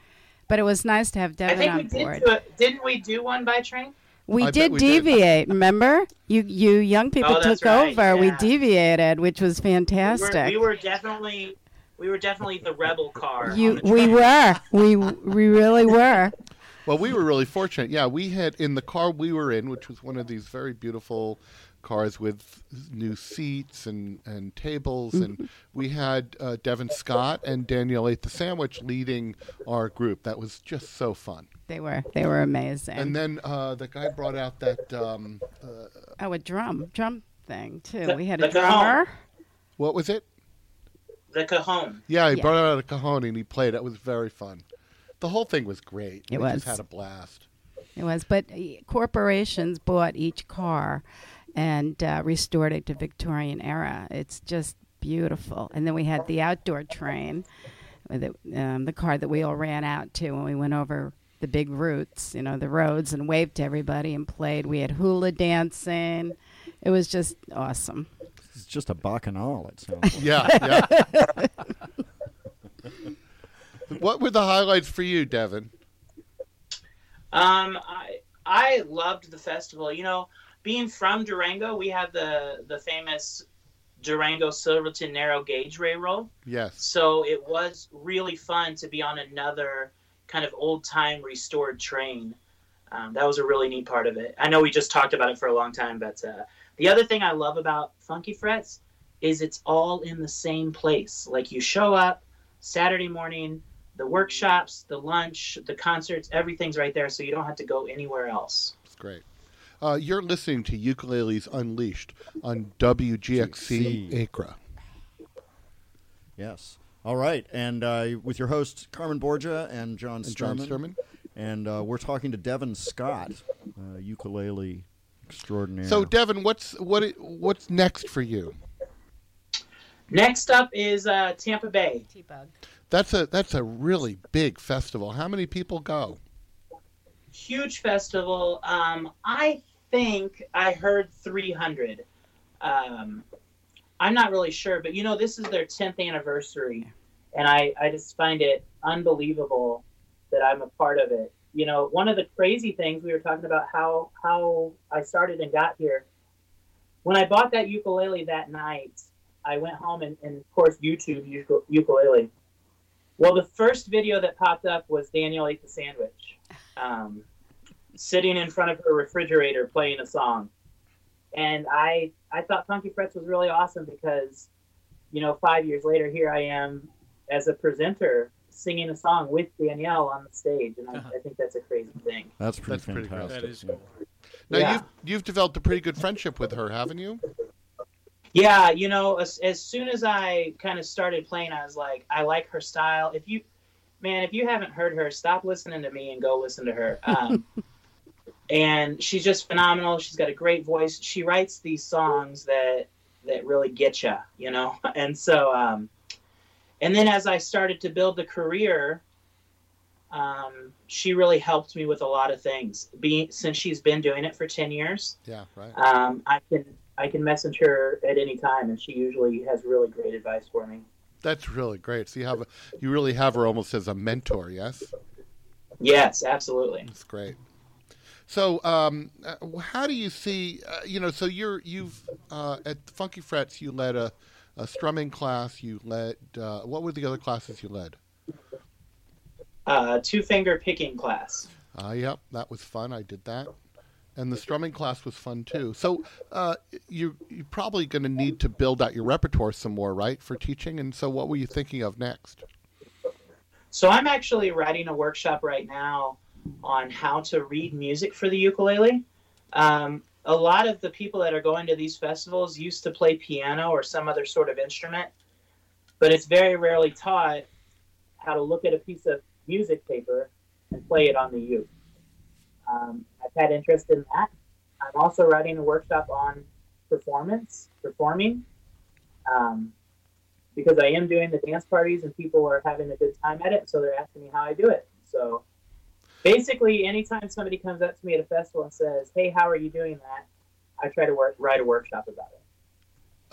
But it was nice to have I Devin think on we did board. do it. Didn't we do one by train? We I did we did. deviate, remember? You you young people Oh, took right, over. We deviated, which was We were, fantastic. we were definitely we were definitely the rebel car. you we were. We we really were. Well, we were really fortunate. Yeah, we had in the car we were in, which was one of these very beautiful cars with new seats and, and tables, and we had uh, Devin Scott and Danielle Ate the Sandwich leading our group. That was just so fun. They were they were amazing. And then uh, the guy brought out that um, uh, oh, a drum drum thing too. The- we had a drummer. what was it? the cajon. Yeah, he Yeah. brought out a cajon and he played. It was very fun. The whole thing was great. It we was. just had a blast. It was, but uh, corporations bought each car and uh, restored it to Victorian era. It's just beautiful. And then we had the outdoor train, with it, um, the car that we all ran out to when we went over the big routes, you know, the roads, and waved to everybody and played. We had hula dancing. It was just awesome. It's just a bacchanal. It sounds. Like. Yeah, yeah. what were the highlights for you, Devin? Um, I I loved the festival. You know, being from Durango, we have the the famous Durango Silverton narrow gauge railroad. Yes. So it was really fun to be on another kind of old time restored train. Um, that was a really neat part of it. I know we just talked about it for a long time, but uh, the other thing I love about Funky Frets is it's all in the same place. Like you show up Saturday morning, the workshops, the lunch, the concerts, everything's right there, so you don't have to go anywhere else. It's great. Uh, you're listening to Ukuleles Unleashed on WGXC Acra. Yes. All right, and uh, with your hosts Carmen Borgia and John And John Sturman, Sturman. and uh, we're talking to Devin Scott, uh, ukulele extraordinaire. So, Devin, what's what what's next for you? Next up is uh, Tampa Bay. T-Bug. That's a that's a really big festival. How many people go? huge festival. Um, I think I heard 300. Um, I'm not really sure, but you know, this is their 10th anniversary, and I, I just find it unbelievable that I'm a part of it. You know, one of the crazy things we were talking about how how I started and got here. When I bought that ukulele that night, I went home and, and of course YouTube ukulele. Well, the first video that popped up was Danielle Ate the Sandwich um, sitting in front of her refrigerator playing a song. And I I thought Funky Frets was really awesome because, you know, five years later, here I am as a presenter singing a song with Danielle on the stage, and I, I think that's a crazy thing. That's pretty That's fantastic. cool. That is cool. Now Yeah. you've you've developed a pretty good friendship with her, haven't you? Yeah, you know, as, as soon as I kind of started playing, I was like, I like her style. If you, man, if you haven't heard her, stop listening to me and go listen to her. Um, and she's just phenomenal. She's got a great voice. She writes these songs that that really get you, you know. And so, um, and then as I started to build the career, um, she really helped me with a lot of things. Being since she's been doing it for ten years, Yeah, right. um, I can I can message her at any time, and she usually has really great advice for me. That's really great. So you have a, you really have her almost as a mentor, yes? Yes, absolutely. That's great. So, um, uh, how do you see? Uh, you know, so you're you've uh, at Funky Frets. You led a, a strumming class. You led. Uh, what were the other classes you led? Uh, two finger picking class. Uh, yep, that was fun. I did that, and the strumming class was fun too. So, uh, you you're probably going to need to build out your repertoire some more, right, for teaching. And so, what were you thinking of next? So I'm actually writing a workshop right now on how to read music for the ukulele. Um, a lot of the people that are going to these festivals used to play piano or some other sort of instrument, but it's very rarely taught how to look at a piece of music paper and play it on the uke. Um, I've had interest in that. I'm also writing a workshop on performance, performing. Um, because I am doing the dance parties and people are having a good time at it, so they're asking me how I do it. So basically, anytime somebody comes up to me at a festival and says, "Hey, how are you doing that?" I try to work, write a workshop about it.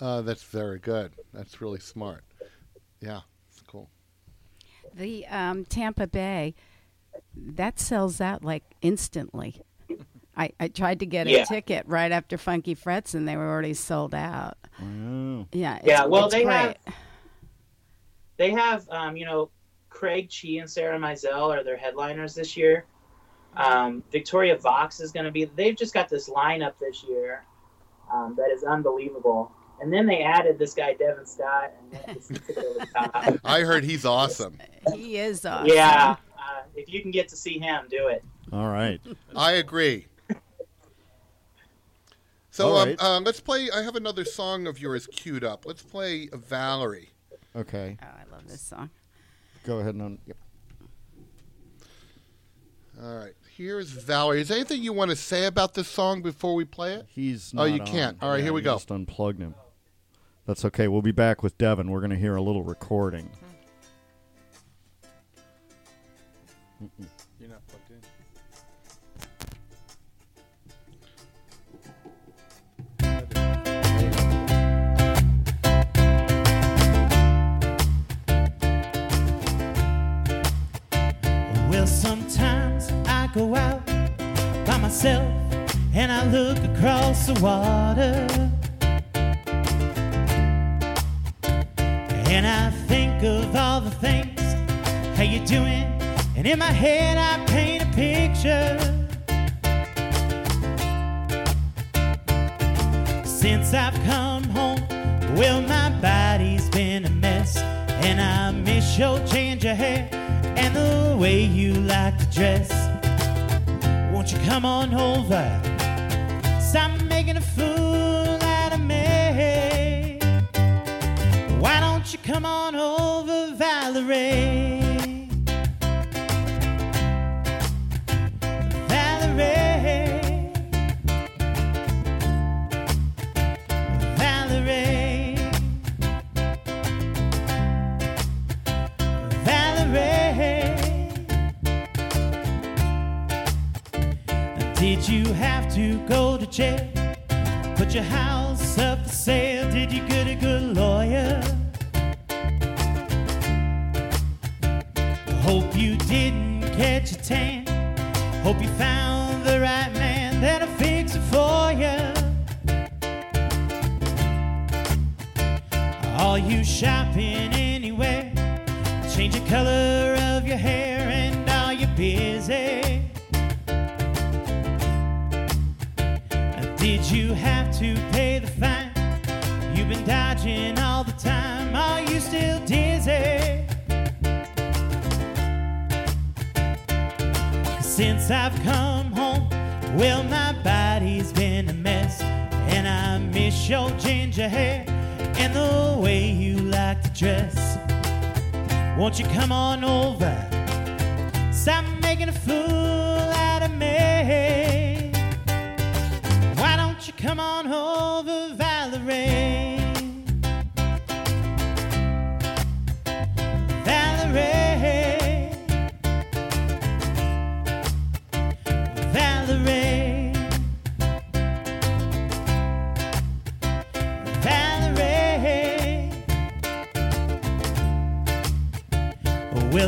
Uh, that's very good. That's really smart. Yeah, it's cool. The um, Tampa Bay, that sells out like instantly. I, I tried to get a Yeah. ticket right after Funky Frets, and they were already sold out. Yeah, it's, yeah, well, it's they great. have they have um, you know Craig Chee and Sarah Maisel are their headliners this year. Um, Victoria Vox is going to be. They've just got this lineup this year um, that is unbelievable. And then they added this guy Devin Scott, and that just took it over the top. I heard he's awesome. He is awesome. Yeah, uh, if you can get to see him, do it. All right. I agree. So All um, right. uh, let's play. I have another song of yours queued up. Let's play Valerie. Okay. Oh, I love this song. Go ahead and. Un- yep. All right. Here's Valerie. Is there anything you want to say about this song before we play it? He's. Oh, not you can't. All right, Yeah, here we go. Just unplugged him. That's okay. We'll be back with Devin. We're going to hear a little recording. Mm-mm. Go out by myself and I look across the water. And I think of all the things, how you doing? And in my head I paint a picture. Since I've come home, well, my body's been a mess. And I miss your change of hair and the way you like to dress. Come on over? Stop making a fool out of me. Why don't you come on over? Valerie. Did you have to go to jail? Put your house up for sale? Did you get a good lawyer? Hope you didn't catch a tan. Hope you found the right man that'll fix it for you. Are you shopping anywhere? Change the color of your hair to pay the fine? You've been dodging all the time. Are you still dizzy? Since I've come home, well, my body's been a mess. And I miss your ginger hair and the way you like to dress. Won't you come on over? Stop making a fool out of me.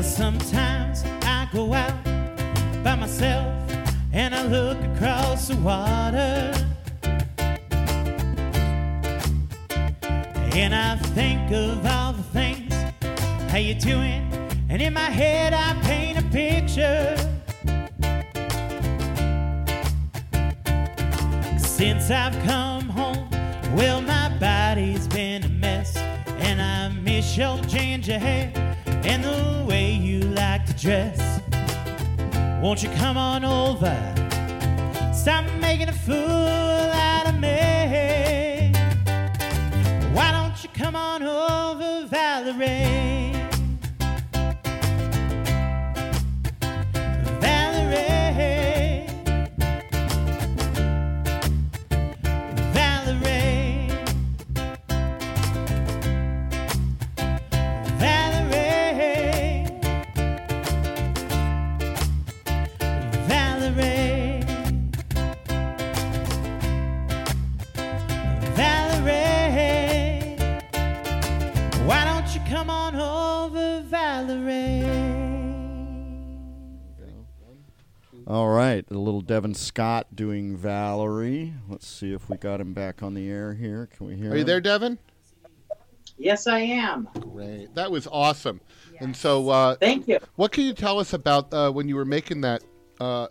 Well, sometimes I go out by myself and I look across the water. And I think of all the things, how you doing? And in my head I paint a picture. Since I've come home, well, my body's been a mess. And I miss your ginger hair and the way dress. Won't you come on over? Stop making a fool out of me. Why don't you come on over, Valerie? A Devin Scott doing Valerie. Let's see if we got him back on the air here. Can we hear? Are you him? there, Devin? Yes, I am. Great. That was awesome. And so, uh, thank you. What can you tell us about uh, when you were making that? Uh,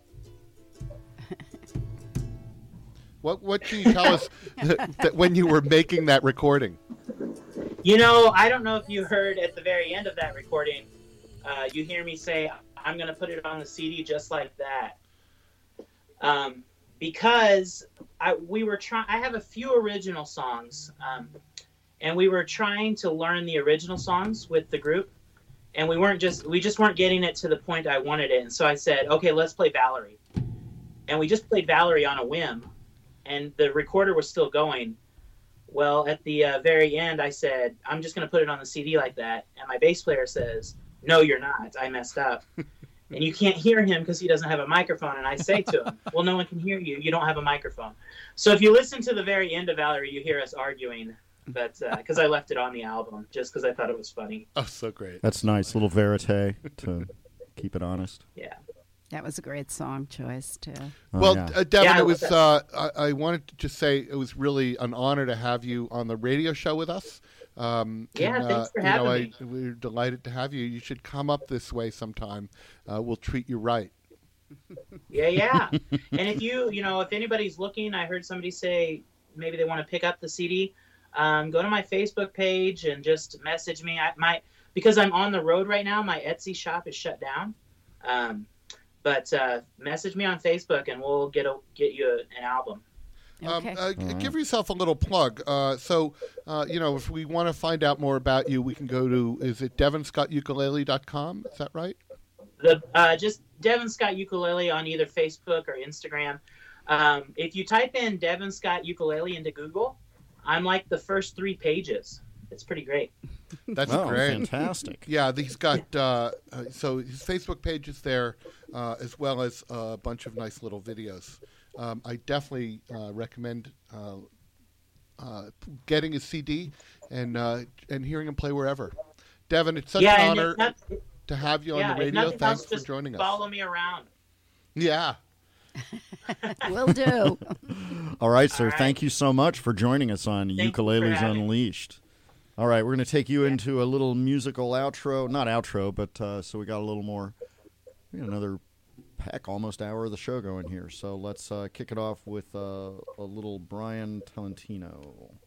what What can you tell us that, that when you were making that recording? You know, I don't know if you heard at the very end of that recording, uh, you hear me say, I'm going to put it on the CD just like that. Um, because I, we were trying, I have a few original songs, um, and we were trying to learn the original songs with the group. And we weren't just, we just weren't getting it to the point I wanted it. And so I said, okay, let's play Valerie. And we just played Valerie on a whim. And the recorder was still going. Well, at the uh, very end, I said, I'm just going to put it on the CD like that. And my bass player says, No, you're not. I messed up. and you can't hear him because he doesn't have a microphone. And I say to him, Well, no one can hear you. You don't have a microphone. So if you listen to the very end of Valerie, you hear us arguing. But because I left it on the album just because I thought it was funny. Oh, so great. That's nice, little verite to keep it honest. Yeah. That was a great song choice too. Oh, well, yeah. uh, Devin, Yeah, it was. Uh, I, I wanted to just say it was really an honor to have you on the radio show with us. Um, Yeah, and, thanks uh, for you know, having I, We're delighted to have you. You should come up this way sometime. Uh, we'll treat you right. Yeah, yeah. and if you, you know, if anybody's looking, I heard somebody say maybe they want to pick up the CD. Um, go to my Facebook page and just message me. I my because I'm on the road right now. My Etsy shop is shut down. Um, but uh, message me on Facebook and we'll get a get you a, an album. Um, uh, g- Give yourself a little plug. Uh, so, uh, you know, if we want to find out more about you, we can go to, is it devinscottukulele.com? Is that right? The uh, just Devin Scott ukulele on either Facebook or Instagram. Um, if you type in Devin Scott ukulele into Google, I'm like the first three pages. It's pretty great. That's Oh, great. fantastic. Yeah, he's got, uh, uh, so his Facebook page is there, uh, as well as a bunch of nice little videos. Um, I definitely uh, recommend uh, uh, getting his CD and uh, and hearing him play wherever. Devin, it's such Yeah, an honor not- to have you yeah, on the radio. nothing Thanks else, for just joining us. Follow me around. Yeah. Will do. All right, sir. All right. Thank you so much for joining us on you Ukuleles having me. Unleashed. All right, we're going to take you into a little musical outro. Not outro, but uh, so we got a little more. We got another heck, almost hour of the show going here. So let's uh, kick it off with uh, a little Brian Tolentino.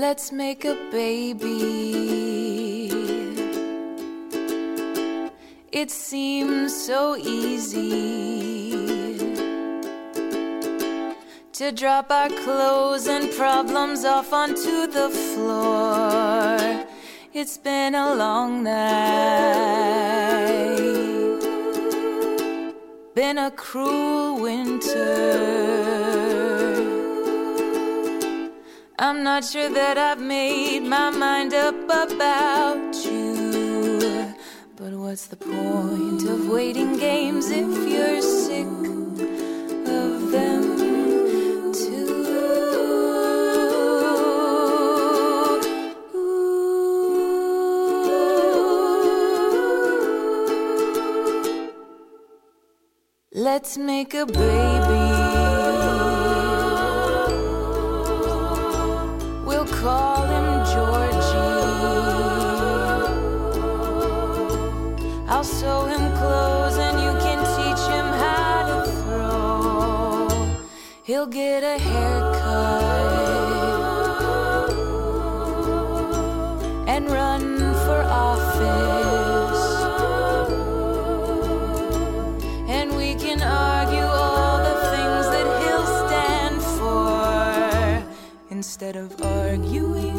Let's make a baby. It seems so easy to drop our clothes and problems off onto the floor. It's been a long night, been a cruel winter. I'm not sure that I've made my mind up about you. But what's the point of waiting games if you're sick of them too? Let's make a baby. He'll get a haircut and run for office. And we can argue all the things that he'll stand for instead of arguing.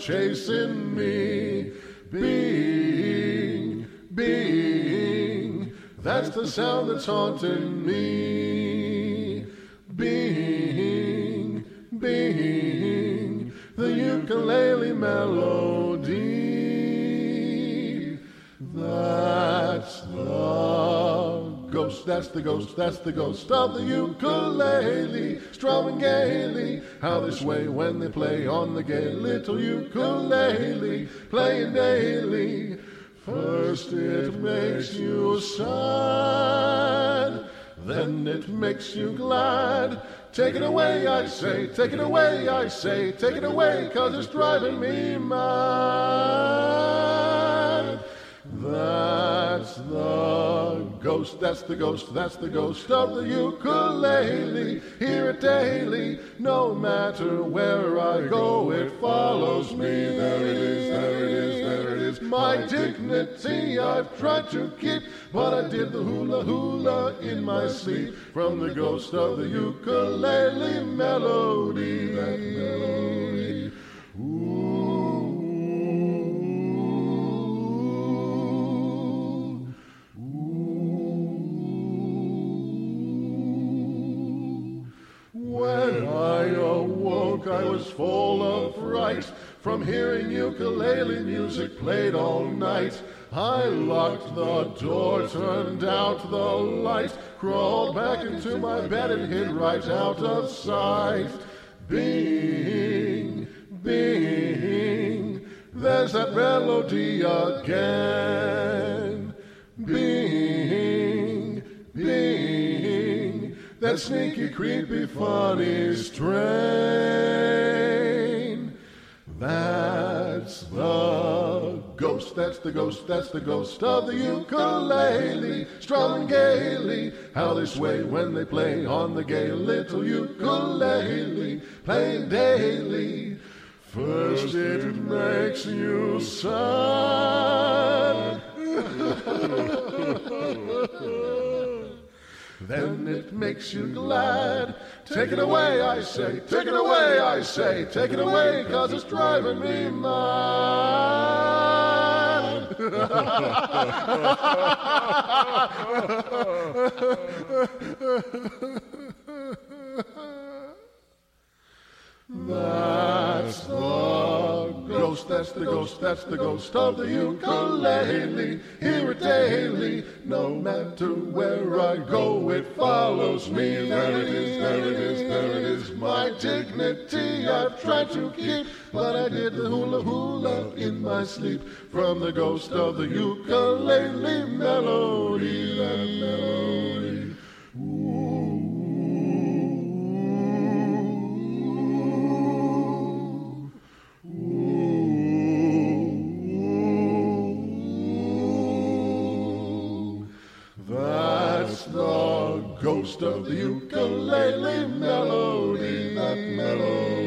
Chasing me. Bing, bing, that's the sound that's haunting me. Bing, bing, the ukulele melody. That's the ghost, that's the ghost, that's the ghost of the ukulele, strumming gaily. How they sway when they play on the gay little ukulele, playing daily. First it makes you sad, then it makes you glad. Take it away, I say, take it away, I say, take it away, cause it's driving me mad. That's the ghost, that's the ghost, that's the ghost of the ukulele. Hear it daily, no matter where I go, it follows me. There it is, there it is, there it is. My dignity I've tried to keep, but I did the hula hula in my sleep from the ghost of the ukulele melody. That melody. When fright from hearing ukulele music played all night. I locked the door, turned out the light, crawled back into my bed and hid right out of sight. Bing, bing, there's that melody again. Bing, bing, that sneaky, creepy, funny strain. That's the ghost, that's the ghost, that's the ghost of the ukulele, strumming gaily. How they sway when they play on the gay little ukulele, playing daily. First it makes you sad. then it makes you glad. Take it away, I say, take it away, I say, take it away, cause it's driving me mad. That's the ghost, that's the ghost, that's the ghost of the ukulele. Hear it daily, no matter where I go, it follows me. There it is, there it is, there it is. My dignity I've tried to keep, but I did the hula hula in my sleep from the ghost of the ukulele melody, that melody. Of the ukulele melody, that melody.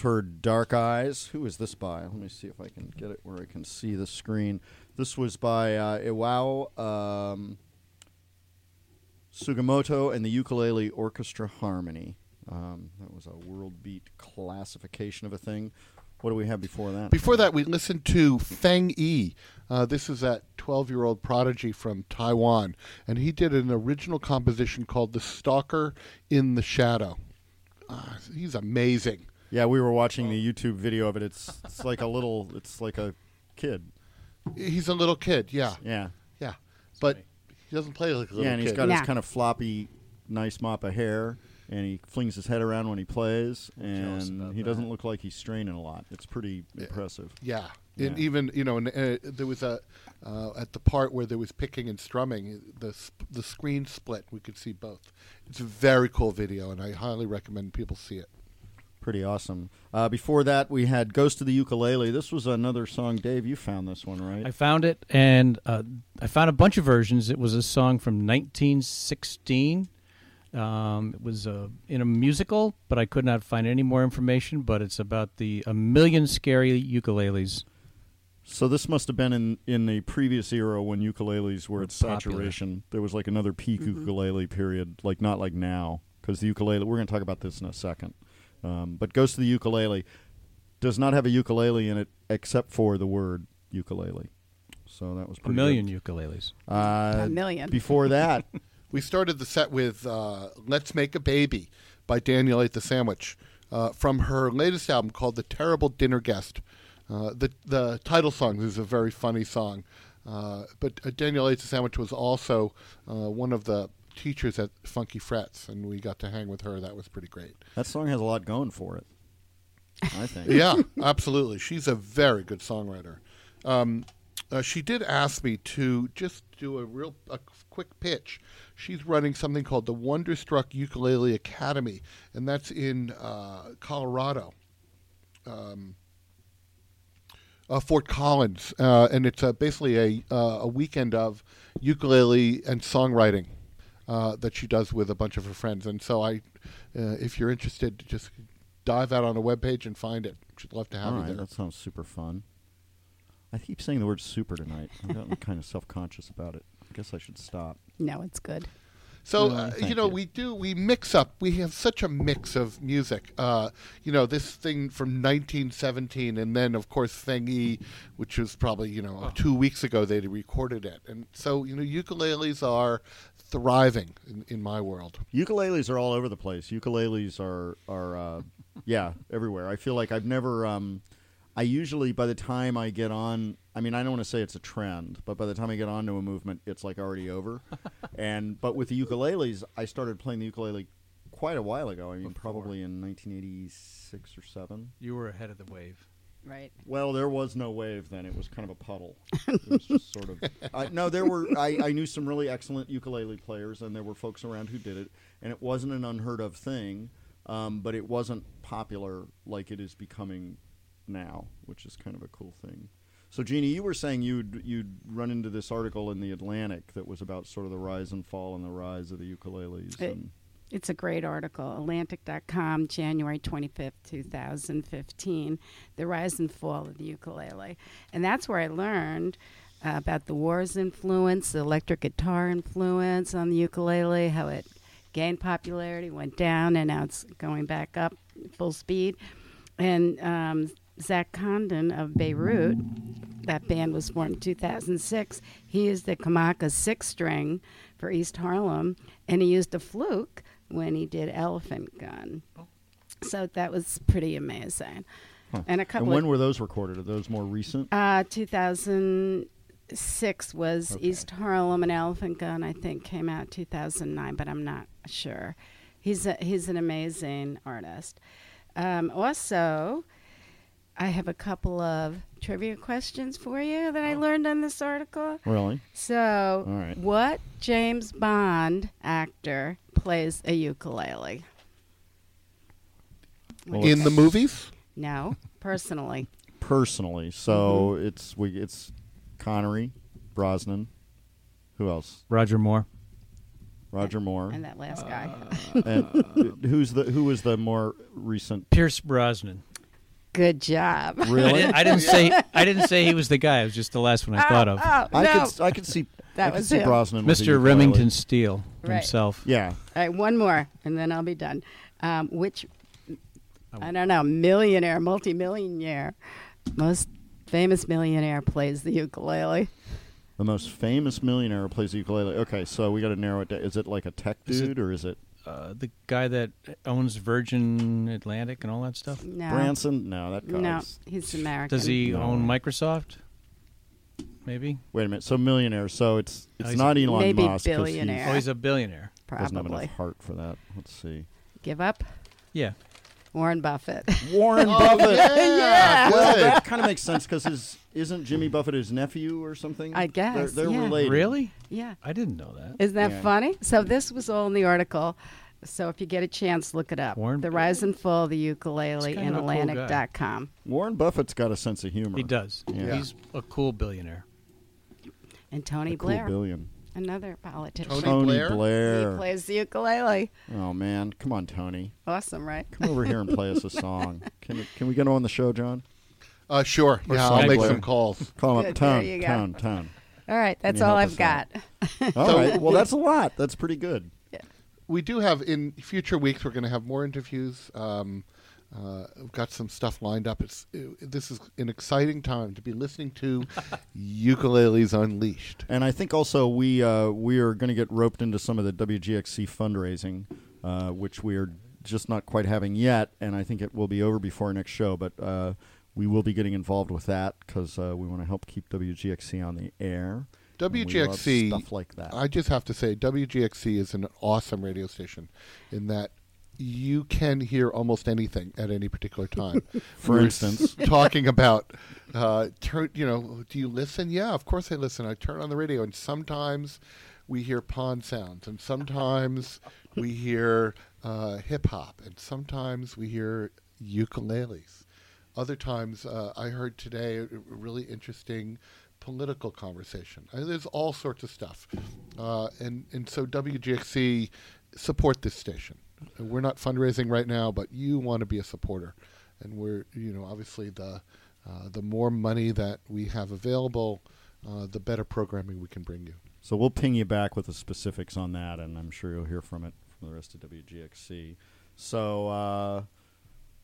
Just heard Dark Eyes. Who is this by? Let me see if I can get it where I can see the screen. This was by uh, Iwao um, Sugimoto and the Ukulele Orchestra Harmony. Um, that was a world beat classification of a thing. What do we have before that? Before that, we listened to Feng Yi. Uh, this is that 12 year old prodigy from Taiwan. And he did an original composition called The Stalker in the Shadow. Uh, he's amazing. Yeah, we were watching the YouTube video of it. It's it's like a little. It's like a kid. He's a little kid, yeah. Yeah. Yeah. But he doesn't play like a little yeah, and he's kid. got his kind of floppy, nice mop of hair, and he flings his head around when he plays, and he doesn't look like he's straining a lot. It's pretty impressive. Yeah. Yeah. And even you know, and, uh, there was a uh, at the part where there was picking and strumming, the sp- the screen split. We could see both. It's a very cool video, and I highly recommend people see it. Pretty awesome. Uh, before that, we had "Ghost of the Ukulele." This was another song. Dave, you found this one, right? I found it, and uh, I found a bunch of versions. It was a song from 1916. Um, it was uh, in a musical, but I could not find any more information. But it's about the a million scary ukuleles. So this must have been in in the previous era when ukuleles were at Popular. saturation. There was like another peak ukulele period, like not like now, because the ukulele. We're going to talk about this in a second. Um, but Ghost of the Ukulele" does not have a ukulele in it except for the word ukulele. So that was A million good. ukuleles. Uh, A million. Before that, we started the set with uh, "Let's Make a Baby" by Danielle Ate the Sandwich uh, from her latest album called "The Terrible Dinner Guest." Uh, the the title song is a very funny song, uh, but uh, Danielle Ate the Sandwich was also uh, one of the teachers at Funky Frets, and we got to hang with her. That was pretty great. that song has a lot going for it. I think. yeah, absolutely. She's a very good songwriter. Um, uh, she did ask me to just do a real a quick pitch. She's running something called the Wonderstruck Ukulele Academy, and that's in uh, Colorado. Um, uh, Fort Collins, uh, and it's uh, basically a uh, a weekend of ukulele and songwriting uh, that she does with a bunch of her friends. And so, I, uh, if you're interested, just dive out on a webpage and find it. She'd love to have All you right, there. that sounds super fun. I keep saying the word "super" tonight. I'm gotten kind of self-conscious about it. I guess I should stop. No, it's good. So uh, you know you. we do we mix up. We have such a mix of music. Uh, you know this thing from 1917, and then of course Feng Yi, which was probably you know two weeks ago they recorded it, and so you know ukuleles are thriving in, in my world. Ukuleles are all over the place. Ukuleles are are uh, yeah everywhere. I feel like I've never. Um, I usually by the time I get on, I mean I don't want to say it's a trend, but by the time I get onto a movement, it's like already over. and but with the ukuleles, I started playing the ukulele quite a while ago. I mean probably in 1986 or seven. You were ahead of the wave. Right. Well, there was no wave then. It was kind of a puddle. It was just sort of. I, no, there were. I, I knew some really excellent ukulele players, and there were folks around who did it, and it wasn't an unheard of thing, um, but it wasn't popular like it is becoming now, which is kind of a cool thing. So, Jeannie, you were saying you'd you'd run into this article in the Atlantic that was about sort of the rise and fall and the rise of the ukuleles. It- It's a great article. Atlantic.com, January 25th, 2015. The rise and fall of the ukulele. And that's where I learned uh, about the war's influence, the electric guitar influence on the ukulele, how it gained popularity, went down, and now it's going back up full speed. And um, Zach Condon of Beirut, that band was formed in 2006. He used the Kamaka six string for East Harlem, and he used a fluke when he did Elephant Gun. So that was pretty amazing. Huh. And a couple and when were those recorded? Are those more recent? uh, 2006 was East Harlem and Elephant Gun. I think came out 2009, but I'm not sure. He's a, he's an amazing artist. Um, also, I have a couple of trivia questions for you that I learned on this article. Really? So, All right. what James Bond actor plays a ukulele? Well, in the movies? No, personally. personally. So Mm-hmm. it's we it's Connery, Brosnan. Who else? Roger Moore. Roger Moore. And that last guy. and uh, who's the who was the more recent? Pierce Brosnan. Good job. I didn't, I didn't say I didn't say he was the guy. It was just the last one I Oh, thought of. oh, I no. could I could see That I could was see him. Brosnan with a Mr. ukulele. Remington Steele Right. himself. Yeah. All right, one more, and then I'll be done. Um, which, I don't know, millionaire, multimillionaire, most famous millionaire plays the ukulele? The most famous millionaire who plays the ukulele. Okay, so we got to narrow it down. Is it like a tech Is it- dude or is it Uh, the guy that owns Virgin Atlantic and all that stuff. No. Branson? No, that guy's. No, he's American. Does he No. own Microsoft? Maybe. Wait a minute. So millionaire. So it's Oh, it's he's not a- Elon Maybe Musk. 'cause billionaire. Oh, he's a billionaire. He doesn't have Probably. enough heart for that. Let's see. Give up? Yeah. Warren Buffett. Warren Oh, Buffett. Yeah. Well, that kind of makes sense because his isn't Jimmy Buffett his nephew or something? I guess, they're, they're yeah. related. Really? yeah. I didn't know that. Isn't that Yeah. funny? So this was all in the article. So if you get a chance, look it up. Warren- the Rise and Fall of the Ukulele He's in of a cool. Atlantic.com. Warren Buffett's got a sense of humor. He does. Yeah. He's a cool billionaire. And Tony a cool billion. Another politician. Tony Tony Blair? Blair. He plays the ukulele. Oh man, come on, Tony. Awesome, right? Come over here and play us a song. Can can we get him on the show, John? Uh, sure. Or Yeah, I'll make Blair. some calls. Call him up. Tone, there you tone, tone. All right, that's all I've got. out? All So- right. Well, that's a lot. That's pretty good. Yeah. we do have in future weeks we're going to have more interviews um, uh, we've got some stuff lined up it's it, this is an exciting time to be listening to ukuleles unleashed And I think also we uh, we are going to get roped into some of the WGXC fundraising, uh, which we are just not quite having yet. And I think it will be over before our next show. But uh, we will be getting involved with that because uh, we want to help keep WGXC on the air. And we love WGXC stuff like that. I just have to say WGXC is an awesome radio station in that you can hear almost anything at any particular time. For We're instance. talking about uh, turn. You know, do you listen? Yeah, of course I listen. I turn on the radio, and sometimes we hear pond sounds, and sometimes we hear uh, hip hop, and sometimes we hear ukuleles. Other times, uh, I heard today a really interesting political conversation. Uh, there's all sorts of stuff, uh, and and so WGXC support this station. We're not fundraising right now, but you want to be a supporter, and we're you know obviously the uh, the more money that we have available, uh, the better programming we can bring you. So we'll ping you back with the specifics on that, and I'm sure you'll hear from it from the rest of WGXC. So, uh,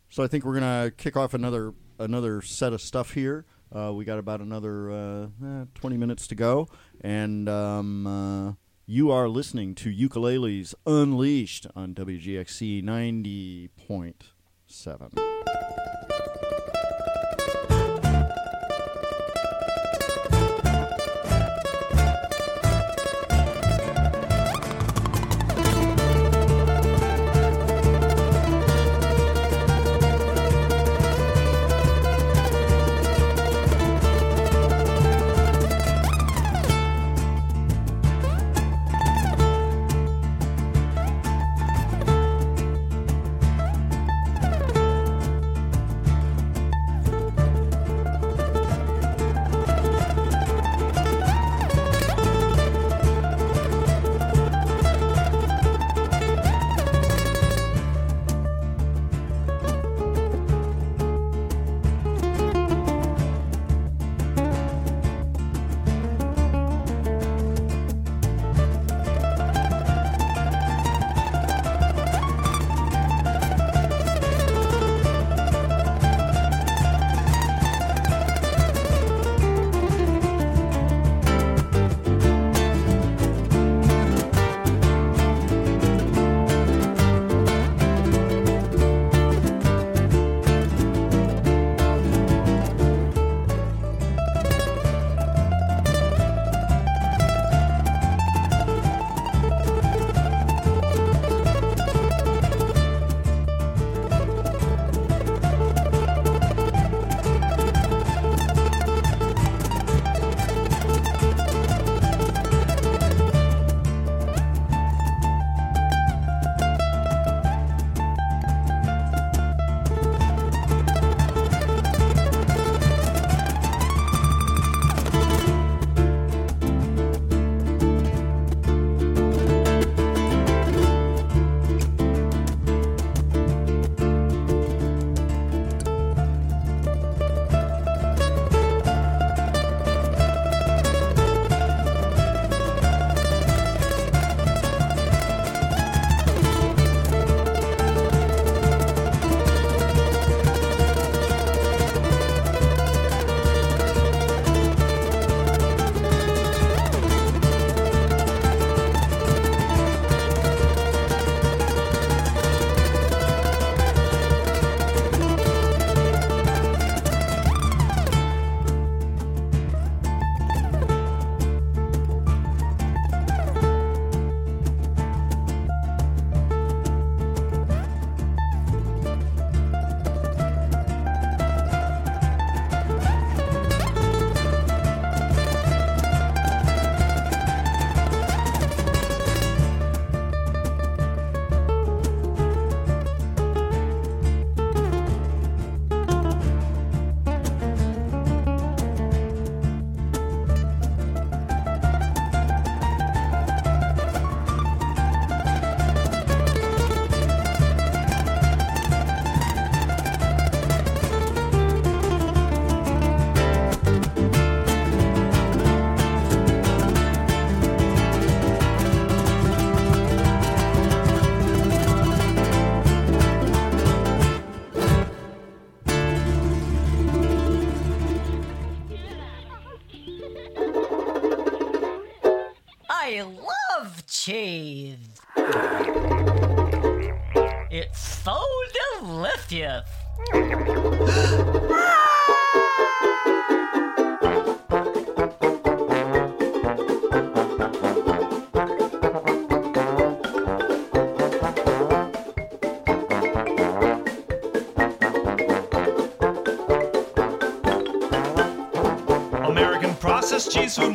so I think we're gonna kick off another another set of stuff here. Uh, we got about another uh, eh, 20 minutes to go, and um, uh, you are listening to Ukuleles Unleashed on WGXC 90.7.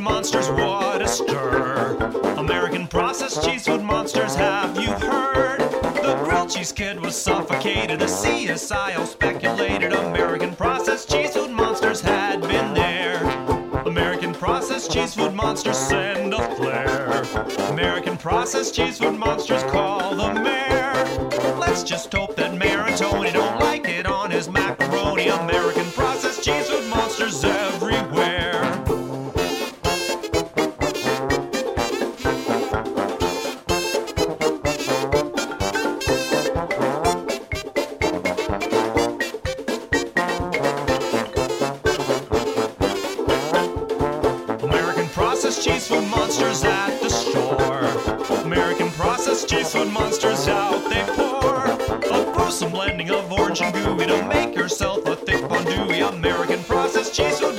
monsters, what a stir. American processed cheese food monsters, have you heard? The grilled cheese kid was suffocated, a CSI spec gooey. Don't make yourself a thick, fondue. American process cheese.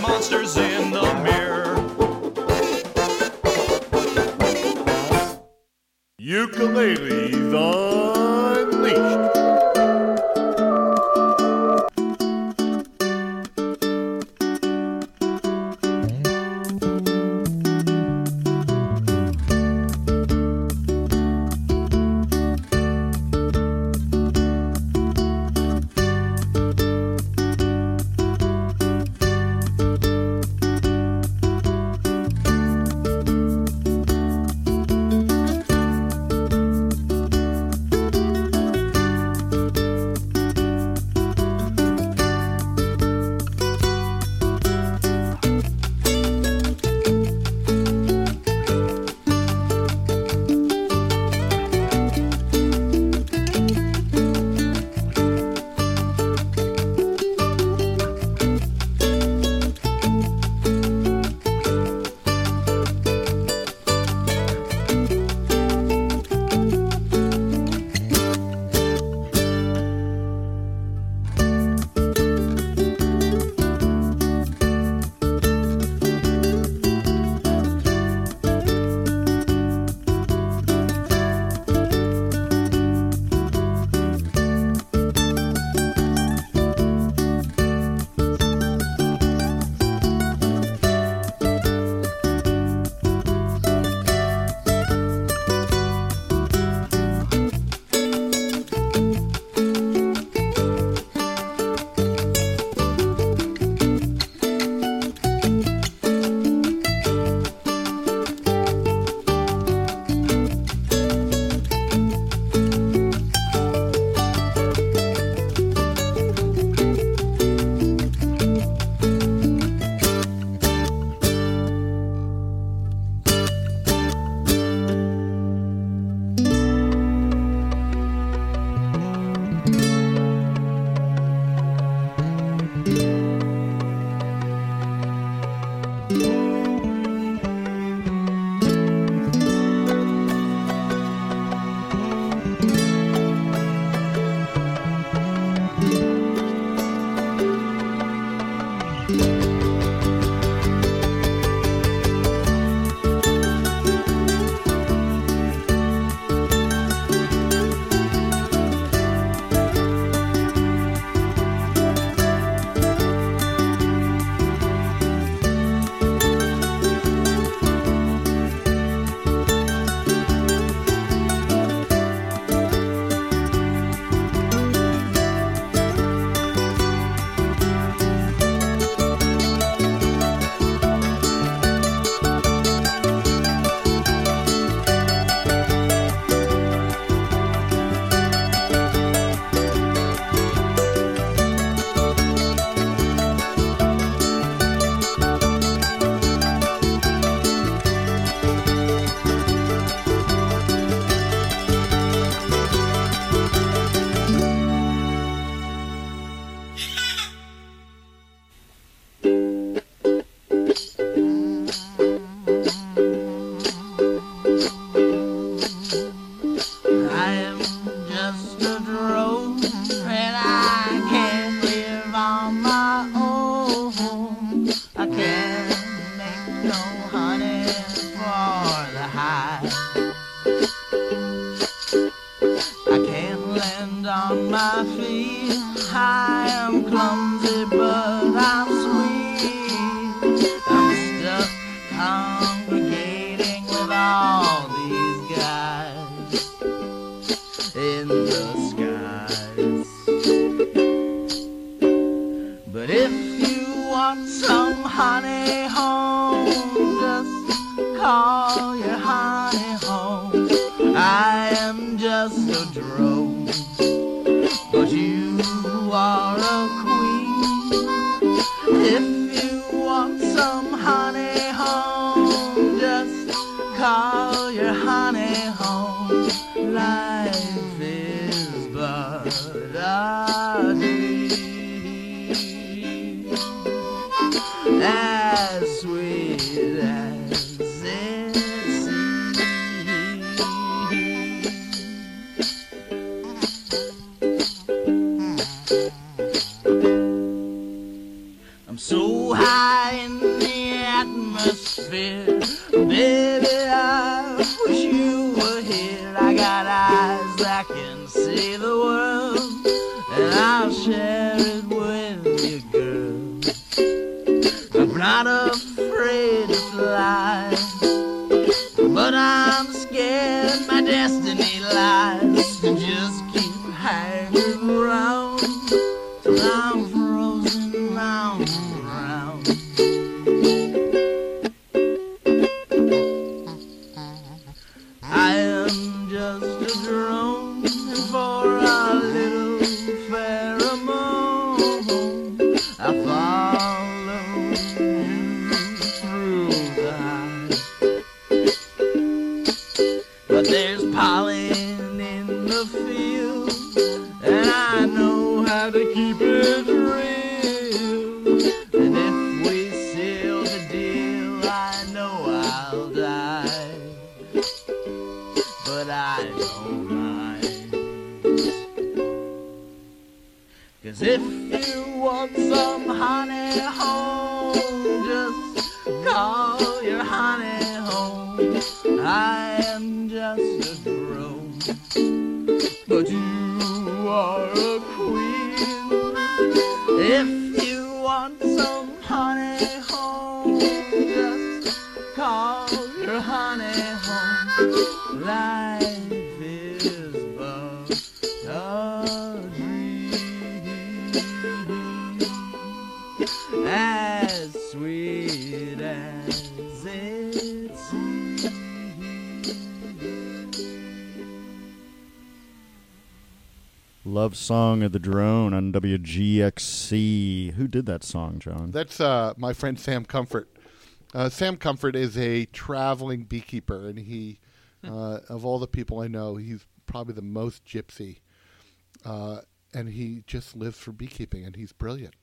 Song of the Drone on WGXC. Who did that song, John? That's uh, my friend Sam Comfort. Uh, Sam Comfort is a traveling beekeeper, and he, uh, of all the people I know, he's probably the most gypsy. Uh, and he just lives for beekeeping, and he's brilliant.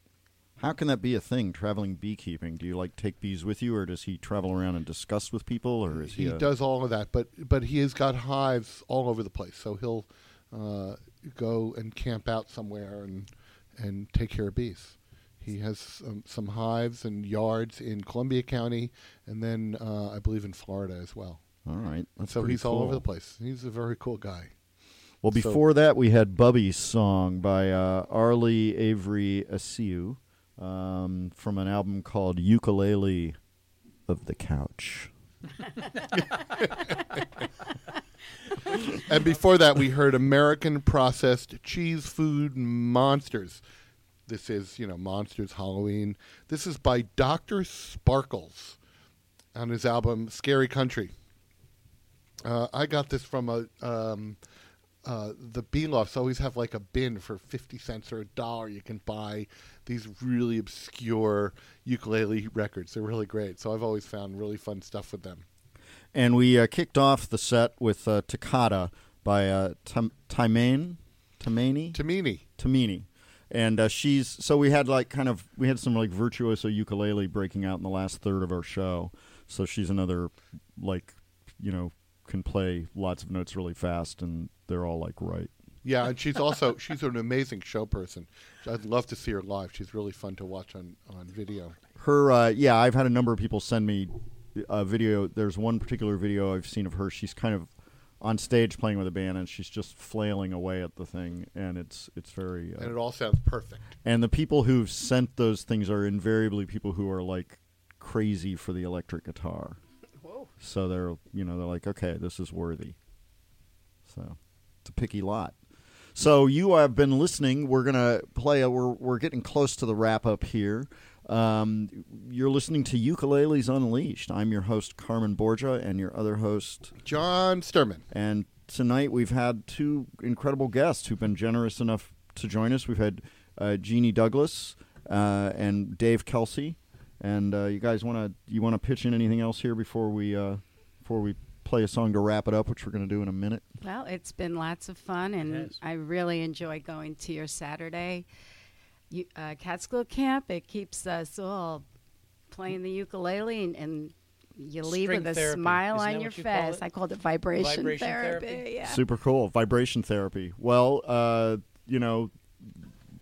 How can that be a thing? Traveling beekeeping? Do you like take bees with you, or does he travel around and discuss with people, or is he? He a- does all of that, but but he has got hives all over the place. So he'll uh, go and camp out somewhere and and take care of bees. He has um, some hives and yards in Columbia County, and then uh, I believe in Florida as well. All right, that's so pretty he's all over the place. He's a very cool guy. Well, So- before that, we had Bubby's song by uh, Arlie Avery Asiu um, from an album called Ukulele of the Couch. and before that, we heard American Processed Cheese Food Monsters. This is, you know, Monsters Halloween. This is by Dr. Sparkles on his album Scary Country. Uh, I got this from a um, uh, the Beelofts always have like a bin for fifty cents or a dollar. You can buy these really obscure ukulele records. They're really great. So I've always found really fun stuff with them. And we uh, kicked off the set with uh, Toccata by uh, Tam- Timane, Tamani, Tamini, Tamini, and uh, she's so we had like kind of we had some like virtuoso ukulele breaking out in the last third of our show. So she's another like you know can play lots of notes really fast, and they're all like right. Yeah, and she's also she's an amazing show person. I'd love to see her live. She's really fun to watch on on video. Her, uh, yeah, I've had a number of people send me a video. There's one particular video I've seen of her. She's kind of on stage playing with a band, and she's just flailing away at the thing, and it's it's very. Uh, And it all sounds perfect. And the people who've sent those things are invariably people who are like crazy for the electric guitar. Whoa. So they're you know they're like okay this is worthy. So it's a picky lot. So you have been listening. We're gonna play. A, we're we're getting close to the wrap up here. Um, you're listening to Ukuleles Unleashed. I'm your host, Carmen Borgia, and your other host, John Sturman. And tonight we've had two incredible guests who've been generous enough to join us. We've had uh, Jeannie Douglas uh, and Dave Kelsey. And uh, you guys want to you want to pitch in anything else here before we uh, before we play a song to wrap it up, which we're going to do in a minute. Well, it's been lots of fun, and I really enjoy going to your Saturday you, uh, Catskill camp. It keeps us all playing the ukulele, and, and you leave String with a therapy. smile Isn't on your what you call face. it? I called it vibration, Vibration therapy. therapy? Yeah. Super cool. Vibration therapy. Well, uh, you know,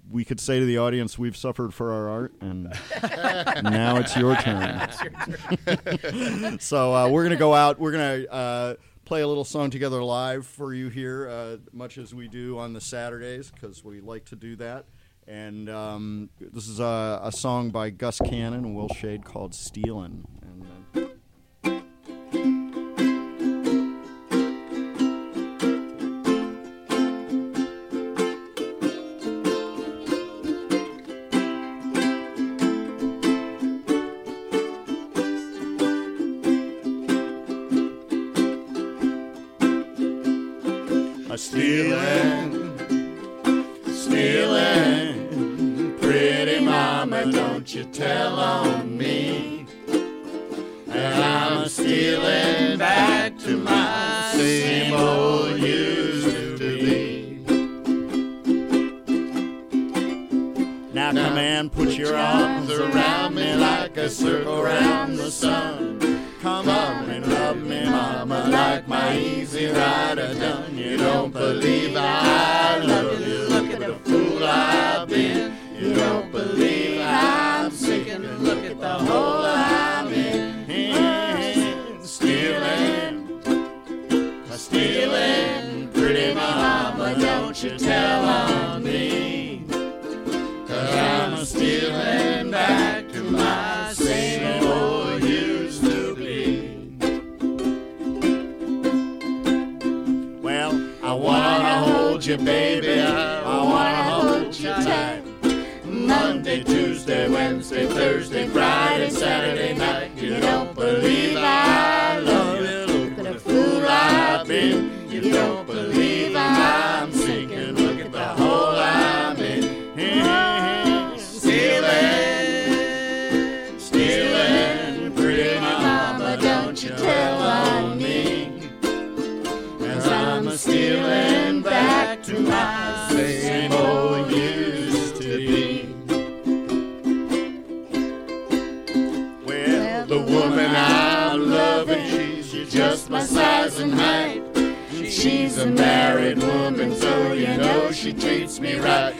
we could say to the audience, we've suffered for our art, and now it's your turn. It's your turn. so uh, we're going to go out. We're going to uh, play a little song together live for you here, uh, much as we do on the Saturdays, because we like to do that. And um, this is a, a song by Gus Cannon and Will Shade called Stealin'. Same old used to be. Now come and put your arms around me like a circle around the sun. Come on and love me, mama, like my easy rider done. You don't believe I love baby. I wanna hold you tight. Monday, Tuesday, Wednesday, Thursday, Friday, Saturday night. You don't believe I treats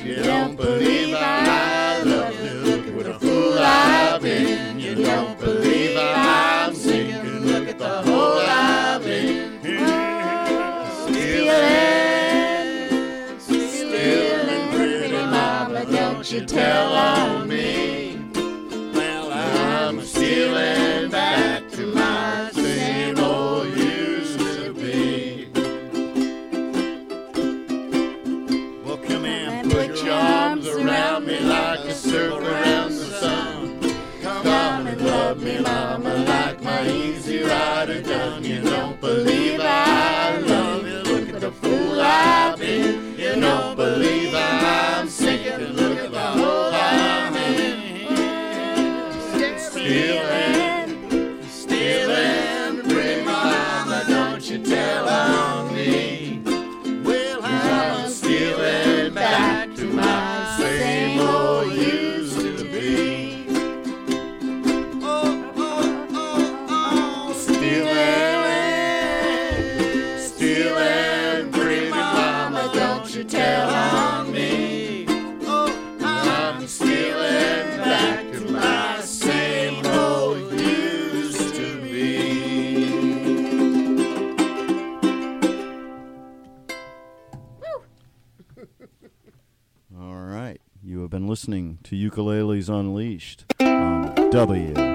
You